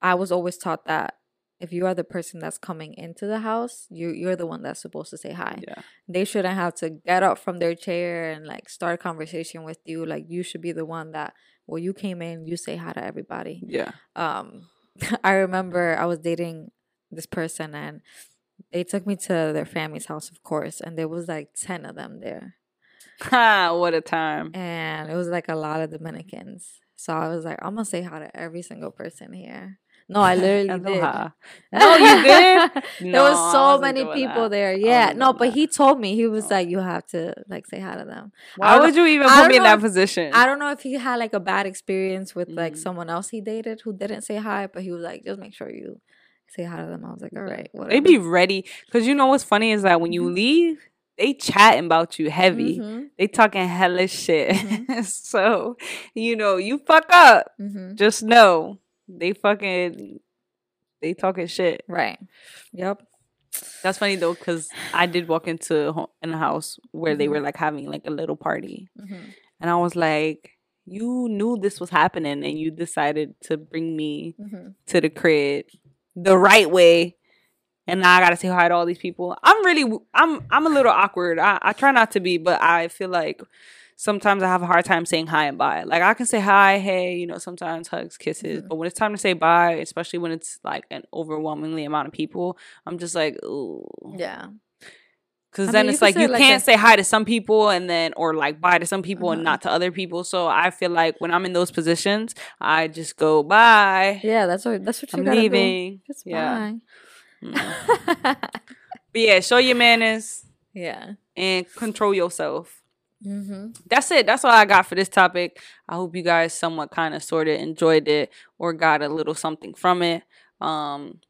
I was always taught that if you are the person that's coming into the house, you you're the one that's supposed to say hi. yeah. They shouldn't have to get up from their chair and like start a conversation with you. Like you should be the one that well you came in, you say hi to everybody. Yeah. Um i remember i was dating this person and they took me to their family's house of course and there was like 10 of them there. Ha what a time. And it was like a lot of dominicans. So i was like i'm gonna say hi to every single person here no i literally did. No, you did? there No, was so many people that. there yeah no but that. he told me he was Oh. like you have to like say hi to them Why would you even put me in that if- position? I don't know if he had like a bad experience with like Mhm. someone else he dated who didn't say hi, but he was like, just make sure you say hi to them. I was like, all right, whatever. They be ready because you know what's funny is that when you Mhm. leave, they chatting about you heavy. Mhm, They talking hellish shit. Mhm. so you know you fuck up. mhm. Just know they fucking they talking shit. Right. Yep. That's funny though because I did walk into a ho- in a house where they Mhm. were like having like a little party, Mhm. and I was like, "You knew this was happening, and you decided to bring me Mhm. to the crib the right way and now I gotta say hi to all these people. I'm really I'm I'm a little awkward. I, I try not to be, but I feel like sometimes I have a hard time saying hi and bye. Like I can say hi, hey, you know, sometimes hugs, kisses, Mhm. but when it's time to say bye, especially when it's like an overwhelmingly amount of people, I'm just like, ooh. Yeah. Cause I then mean, it's could like you like can't a- say hi to some people and then or like bye to some people and Uh-huh. not to other people. So I feel like when I'm in those positions, I just go bye. Yeah, that's what that's what you I'm gotta leaving. do. Just Yeah. bye. Mm. But yeah, show your manners yeah. and control yourself. Mm-hmm. That's it. That's all I got for this topic. I hope you guys somewhat kind of sort of enjoyed it or got a little something from it. Um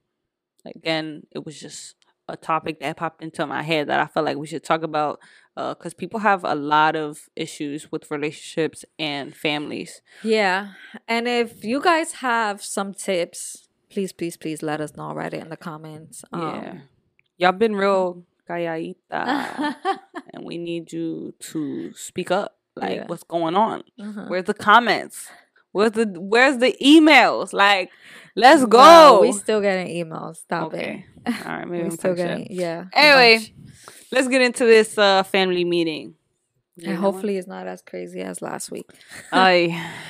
again, it was just a topic that popped into my head that I felt like we should talk about Uh, because uh, people have a lot of issues with relationships and families. Yeah. And if you guys have some tips, please, please, please let us know. Write it in the comments. Um, yeah. Y'all been real calladita. and we need you to speak up. Like, yeah. what's going on? Uh-huh. Where's the comments? Where's the Where's the emails? Like, let's go. Well, we still getting emails. Stop okay. it. All right, maybe we still getting yeah. Anyway, let's get into this uh, family meeting. You and hopefully it's not as crazy as last week. I.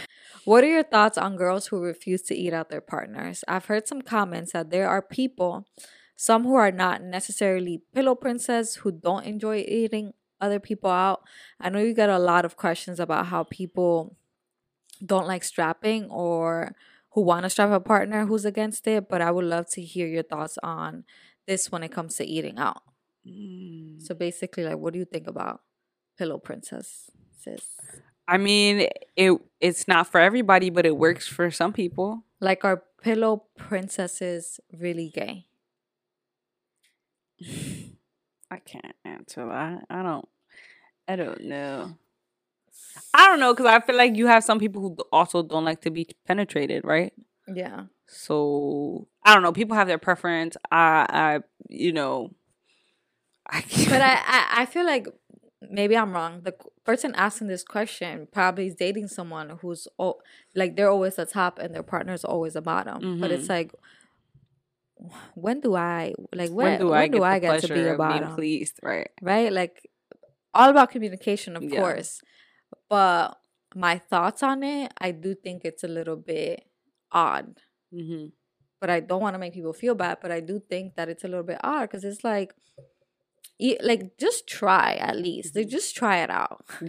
What are your thoughts on girls who refuse to eat out their partners? I've heard some comments that there are people, some who are not necessarily pillow princess, who don't enjoy eating other people out. I know you get a lot of questions about how people don't like strapping or who want to strap a partner who's against it, but I would love to hear your thoughts on this when it comes to eating out. Mm. So basically, like, what do you think about Pillow Princess, sis? I mean, it it's not for everybody, but it works for some people. Like, are Pillow Princesses really gay? I can't answer that. I don't. I don't know. I don't know because I feel like you have some people who also don't like to be penetrated, right? Yeah. So I don't know. People have their preference. I, I, you know, I but I, I, I feel like maybe I'm wrong. The person asking this question probably is dating someone who's oh, like they're always the top and their partner's always the bottom. Mm-hmm. But it's like, when do I like when, when do I when get, do I get to be a bottom? Pleased, right? Right, like all about communication, of yeah. course. But my thoughts on it, I do think it's a little bit odd. Mm-hmm. But I don't want to make people feel bad. But I do think that it's a little bit odd because it's like like just try at least like, mm-hmm. just try it out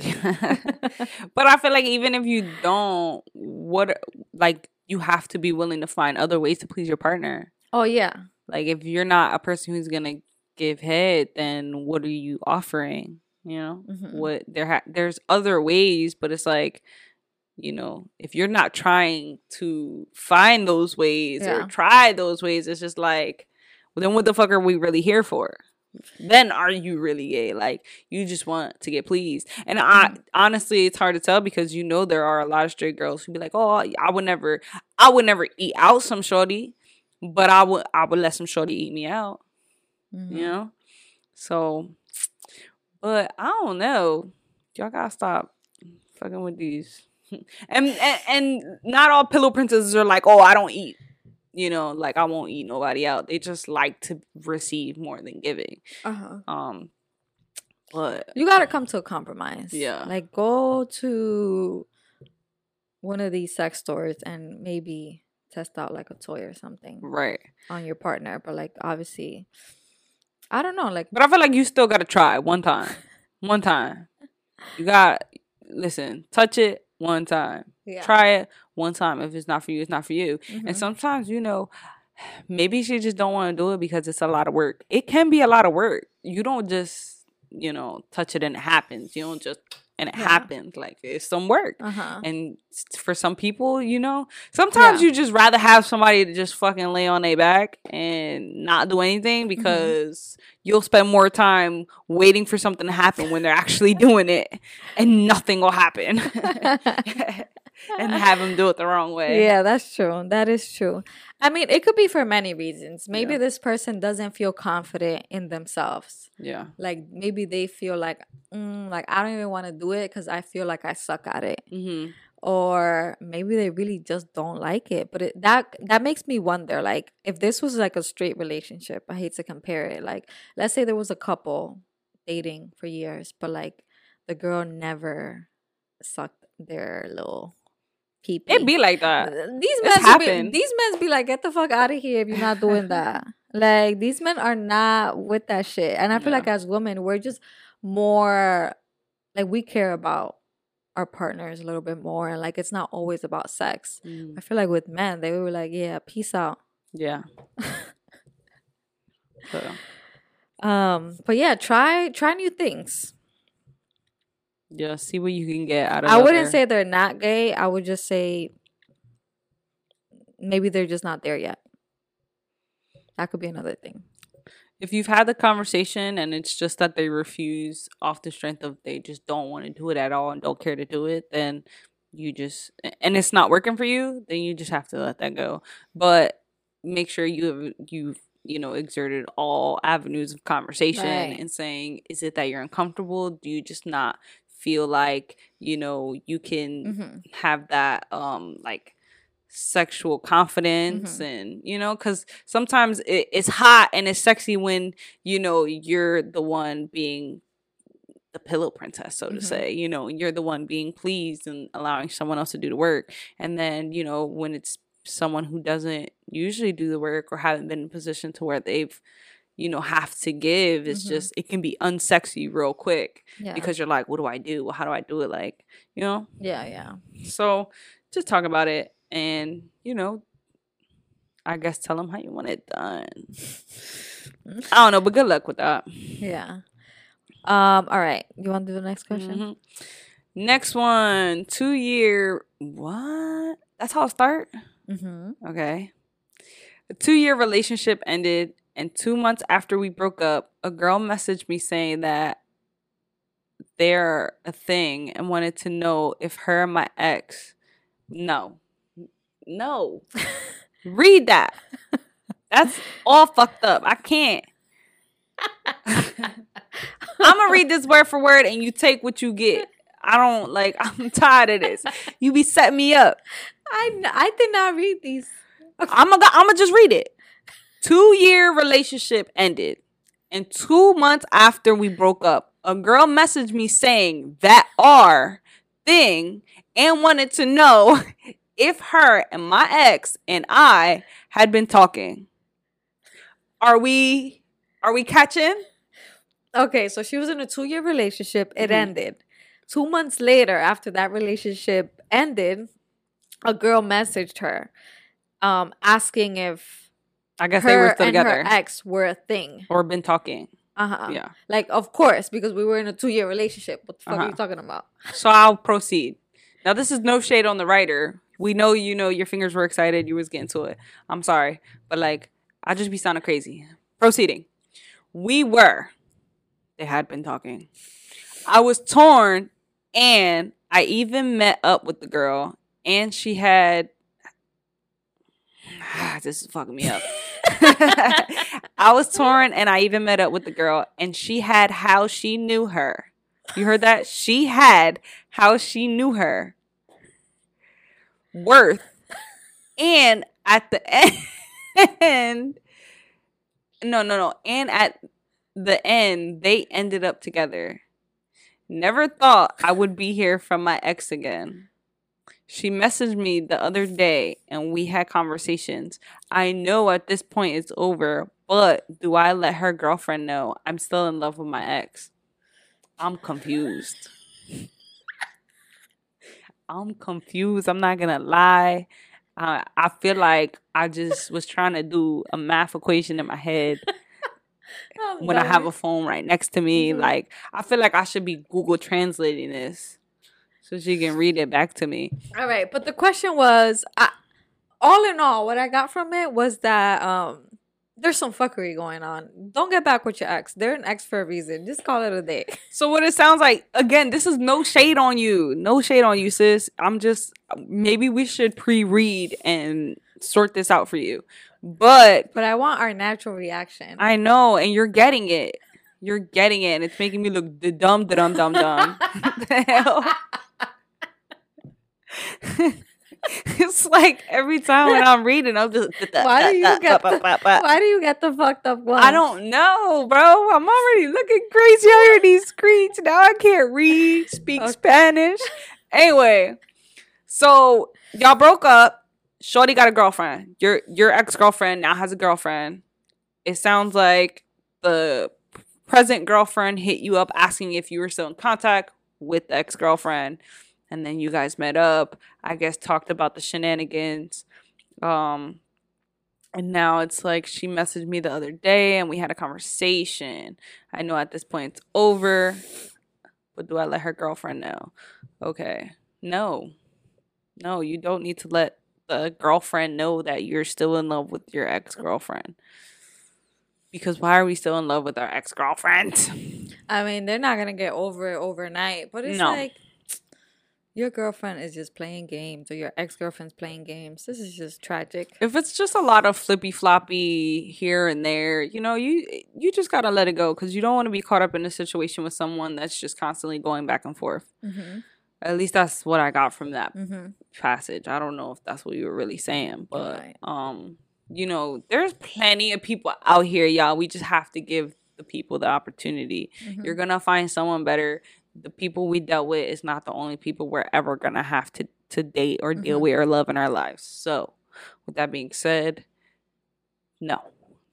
but i feel like even if you don't what like you have to be willing to find other ways to please your partner oh yeah like if you're not a person who's gonna give head then what are you offering you know mm-hmm. what there ha- there's other ways but it's like you know if you're not trying to find those ways yeah. or try those ways it's just like well, then what the fuck are we really here for then are you really gay? Like you just want to get pleased. And I mm-hmm. honestly it's hard to tell because you know there are a lot of straight girls who be like, Oh, I would never I would never eat out some shorty, but I would I would let some shorty eat me out. Mm-hmm. You know? So but I don't know. Y'all gotta stop fucking with these. and, and and not all pillow princesses are like, oh, I don't eat you know like i won't eat nobody out they just like to receive more than giving uh-huh. um but you gotta come to a compromise yeah like go to one of these sex stores and maybe test out like a toy or something right on your partner but like obviously i don't know like but i feel like you still gotta try one time one time you got listen touch it one time yeah. try it one time. If it's not for you, it's not for you. Mm-hmm. And sometimes, you know, maybe she just don't want to do it because it's a lot of work. It can be a lot of work. You don't just, you know, touch it and it happens. You don't just and it yeah. happens. Like it's some work. Uh-huh. And for some people, you know, sometimes yeah. you just rather have somebody to just fucking lay on their back and not do anything mm-hmm. because mm-hmm. you'll spend more time waiting for something to happen when they're actually doing it and nothing will happen. and have them do it the wrong way. Yeah, that's true. That is true. I mean, it could be for many reasons. Maybe yeah. this person doesn't feel confident in themselves. Yeah. Like maybe they feel like, mm, like I don't even want to do it because I feel like I suck at it. Mm-hmm. Or maybe they really just don't like it. But it, that that makes me wonder. Like, if this was like a straight relationship, I hate to compare it. Like, let's say there was a couple dating for years, but like the girl never sucked their little pee It be like that. These men be, these men be like, get the fuck out of here if you're not doing that. like these men are not with that shit. And I feel yeah. like as women, we're just more like we care about our partners a little bit more and like it's not always about sex. Mm. I feel like with men, they were like, Yeah, peace out. Yeah. so. Um, but yeah, try try new things. Yeah, see what you can get out of. It. I wouldn't say they're not gay. I would just say maybe they're just not there yet. That could be another thing. if you've had the conversation and it's just that they refuse off the strength of they just don't want to do it at all and don't care to do it, then you just and it's not working for you, then you just have to let that go. But make sure you have you you know exerted all avenues of conversation right. and saying, is it that you're uncomfortable? Do you just not feel like you know you can mm-hmm. have that um like sexual confidence mm-hmm. and you know because sometimes it, it's hot and it's sexy when you know you're the one being the pillow princess so mm-hmm. to say you know you're the one being pleased and allowing someone else to do the work and then you know when it's someone who doesn't usually do the work or haven't been in a position to where they've you know have to give it's mm-hmm. just it can be unsexy real quick yeah. because you're like what do i do? Well, how do i do it? Like you know? Yeah yeah. So just talk about it and you know i guess tell them how you want it done. I don't know but good luck with that. Yeah. Um all right you want to do the next question? Mm-hmm. next one two year what? That's how it start? Mm-hmm. okay. A two year relationship ended and two months after we broke up a girl messaged me saying that they're a thing and wanted to know if her and my ex no no. Read that. That's all fucked up. I can't. I'm gonna read this word for word and you take what you get. I don't like I'm tired of this. You be setting me up. I I did not read these. I'm gonna I'm gonna just read it. Two year relationship ended. And two months after we broke up, a girl messaged me saying that our thing and wanted to know if her and my ex and I had been talking. Are we are we catching? Okay, so she was in a 2-year relationship, it mm-hmm. ended. 2 months later after that relationship ended, a girl messaged her um asking if I guess they were still together. her ex were a thing or been talking. Uh-huh. Yeah. Like of course because we were in a 2-year relationship. What the fuck uh-huh. are you talking about? So I'll proceed. Now this is no shade on the writer we know you know your fingers were excited. You was getting to it. I'm sorry, but like I just be sounding crazy. Proceeding. We were. They had been talking. I was torn, and I even met up with the girl, and she had. this is fucking me up. I was torn, and I even met up with the girl, and she had how she knew her. You heard that? She had how she knew her worth. And at the end, no, no, no. And at the end, they ended up together. Never thought I would be here from my ex again. She messaged me the other day and we had conversations. I know at this point it's over, but do I let her girlfriend know I'm still in love with my ex? I'm confused. I'm confused. I'm not gonna lie. Uh, I feel like I just was trying to do a math equation in my head when I have a phone right next to me. Mm-hmm. Like I feel like I should be Google translating this so she can read it back to me. All right, but the question was, I, all in all, what I got from it was that um, there's some fuckery going on. Don't get back with your ex. They're an ex for a reason. Just call it a day. So what it sounds like again, this is no shade on you. No shade on you, sis. I'm just maybe we should pre-read and sort this out for you. But but I want our natural reaction. I know, and you're getting it. You're getting it, and it's making me look the dumb, the dumb, dumb, dumb. it's like every time when I'm reading, I'm just why do you get the, why do you get the fucked up one? I don't know, bro. I'm already looking crazy under these screens now. I can't read, speak okay. Spanish. Anyway, so y'all broke up. Shorty got a girlfriend. Your your ex girlfriend now has a girlfriend. It sounds like the present girlfriend hit you up asking if you were still in contact with the ex girlfriend and then you guys met up i guess talked about the shenanigans um and now it's like she messaged me the other day and we had a conversation. I know at this point it's over but do i let her girlfriend know? Okay. No. No you don't need to let the girlfriend know that you're still in love with your ex-girlfriend. Because why are we still in love with our ex girlfriend? I mean, they're not gonna get over it overnight, but it's No. like your girlfriend is just playing games or your ex girlfriend's playing games. This is just tragic. If it's just a lot of flippy floppy here and there, you know, you you just gotta let it go because you don't want to be caught up in a situation with someone that's just constantly going back and forth. Mm-hmm. At least that's what I got from that Mm-hmm. passage. I don't know if that's what you were really saying, but Right. um, you know, there's plenty of people out here, y'all. We just have to give the people the opportunity. Mm-hmm. You're gonna find someone better. The people we dealt with is not the only people we're ever gonna have to to date or deal Mhm. with or love in our lives. So, with that being said, no.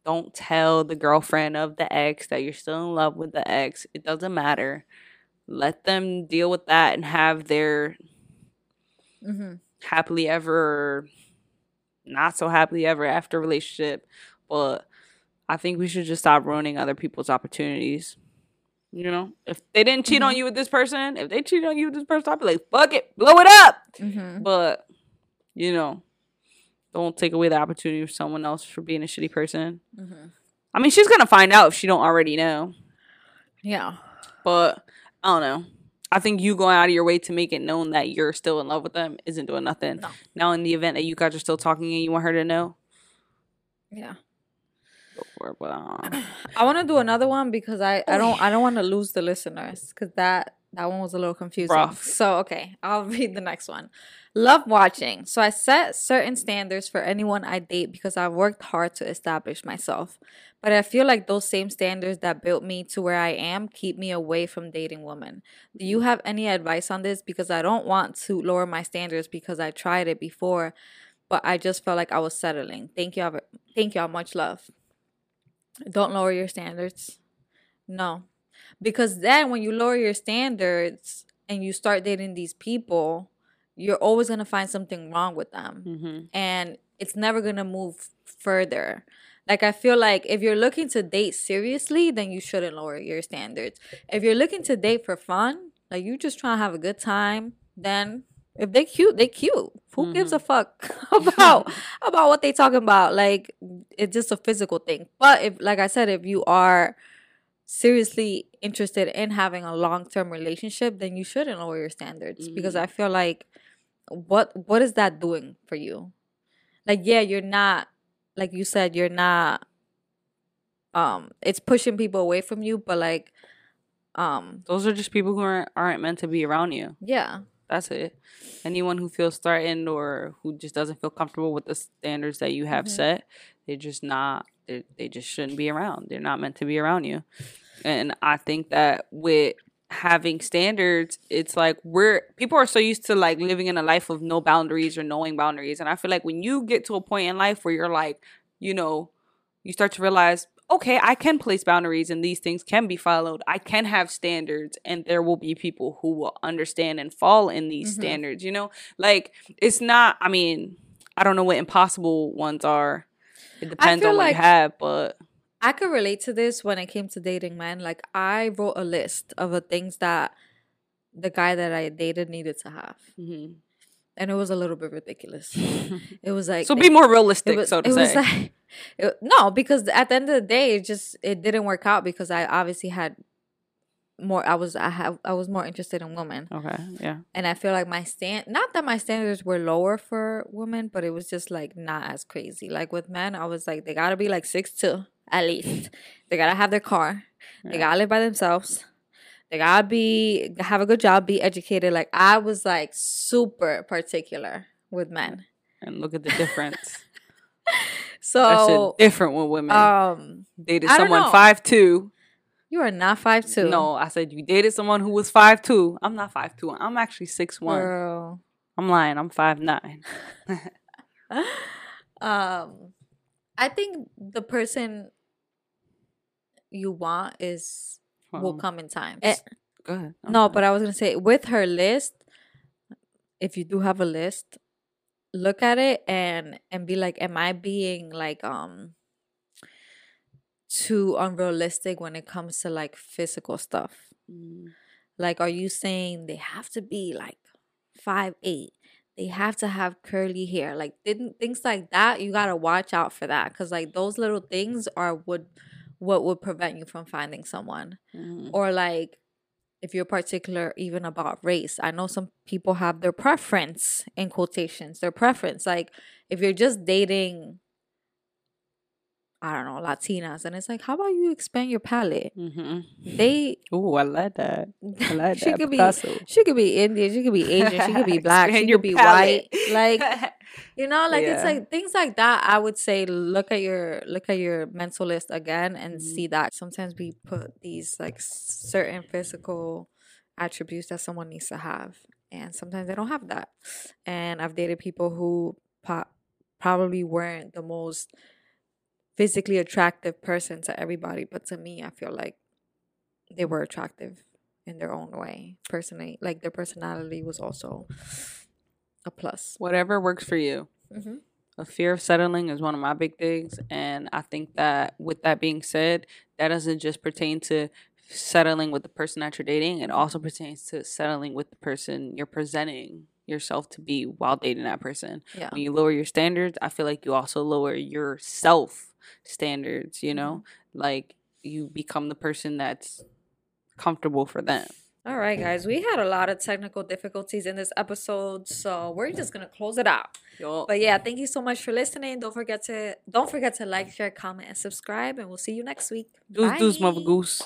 Don't tell the girlfriend of the ex that you're still in love with the ex. It doesn't matter. Let them deal with that and have their Mm-hmm. happily ever not so happily ever after relationship but i think we should just stop ruining other people's opportunities you know if they didn't cheat on Mhm. you with this person if they cheat on you with this person i'd be like fuck it blow it up Mm-hmm. but you know don't take away the opportunity of someone else for being a shitty person Mm-hmm. i mean she's gonna find out if she don't already know Yeah. but i don't know i think you going out of your way to make it known that you're still in love with them isn't doing nothing No. Now, in the event that you guys are still talking and you want her to know, Yeah. Um, I want to do another one because I, I don't I don't want to lose the listeners because that that one was a little confusing. Rough. So okay, I'll read the next one. Love watching. So I set certain standards for anyone I date because I've worked hard to establish myself. But I feel like those same standards that built me to where I am keep me away from dating women. Do you have any advice on this? Because I don't want to lower my standards because I tried it before, but I just felt like I was settling. Thank y'all. Thank y'all. Much love. Don't lower your standards. No. Because then when you lower your standards and you start dating these people, you're always going to find something wrong with them. mhm. And it's never going to move further. Like I feel like if you're looking to date seriously, then you shouldn't lower your standards. If you're looking to date for fun, like you just trying to have a good time, then if they cute, they cute. Who gives a fuck about about what they talking about? Like it's just a physical thing. But if like I said, if you are seriously interested in having a long term relationship, then you shouldn't lower your standards because Mhm. I feel like what what is that doing for you? Like yeah, you're not like you said, you're not um it's pushing people away from you, but like um those are just people who aren't, aren't meant to be around you. yeah. That's it. Anyone who feels threatened or who just doesn't feel comfortable with the standards that you have Mhm. set, they're just not. They they just shouldn't be around. They're not meant to be around you. And I think that with having standards, it's like we're people are so used to like living in a life of no boundaries or knowing boundaries. And I feel like when you get to a point in life where you're like, you know, you start to realize, okay, I can place boundaries and these things can be followed. I can have standards and there will be people who will understand and fall in these Mhm. standards, you know? Like it's not I mean, I don't know what impossible ones are. It depends on what like- you have, but I could relate to this when it came to dating men. Like I wrote a list of the things that the guy that I dated needed to have. mhm. And it was a little bit ridiculous. It was like so be more realistic, was, so to it say. was like it- no, because at the end of the day, it just it didn't work out because I obviously had more. I was I have I was more interested in women, okay, yeah. and I feel like my stand not that my standards were lower for women, but it was just like not as crazy. Like with men, I was like they gotta be like six two at least. they gotta have their car. They gotta live by themselves. They gotta be have a good job, be educated. Like I was like super particular with men. And look at the difference. So different with women. um dated someone five two. you are not five two. No, I said you dated someone who was five two. I'm not five two. I'm actually six one. Girl. I'm lying. I'm five nine. um I think the person you want is will Um, come in time. s- Go ahead. I'm no, sorry. but I was gonna say with her list, if you do have a list, look at it and and be like, am I being like um too unrealistic when it comes to like physical stuff? Mm, Like, are you saying they have to be like five eight? They have to have curly hair, like didn't things like that. You gotta watch out for that because like those little things are would what would prevent you from finding someone Mhm. or like if you're particular even about race i know some people have their preference in quotations their preference like if you're just dating i don't know latinas and it's like how about you expand your palette Mhm. they Ooh, I like that. I like she that. could be Picasso. she could be indian she could be asian she could be black she could be palette. white like you know like it's like things like that i would say look at your look at your mental list again and Mhm. see that sometimes we put these like certain physical attributes that someone needs to have and sometimes they don't have that. And i've dated people who po- probably weren't the most physically attractive person to everybody but to me i feel like they were attractive in their own way. Personally like their personality was also a plus. Whatever works for you. mm-hmm. a fear of settling is one of my big things and i think that with that being said that doesn't just pertain to settling with the person that you're dating it also pertains to settling with the person you're presenting yourself to be while dating that person. Yeah. When you lower your standards i feel like you also lower your self standards you know? Like you become the person that's comfortable for them All right, guys. We had a lot of technical difficulties in this episode, so we're just gonna close it out. Yo. But yeah, thank you so much for listening. Don't forget to don't forget to like, share, comment, and subscribe, and we'll see you next week. Deuce, deuce, Bye. mother goose.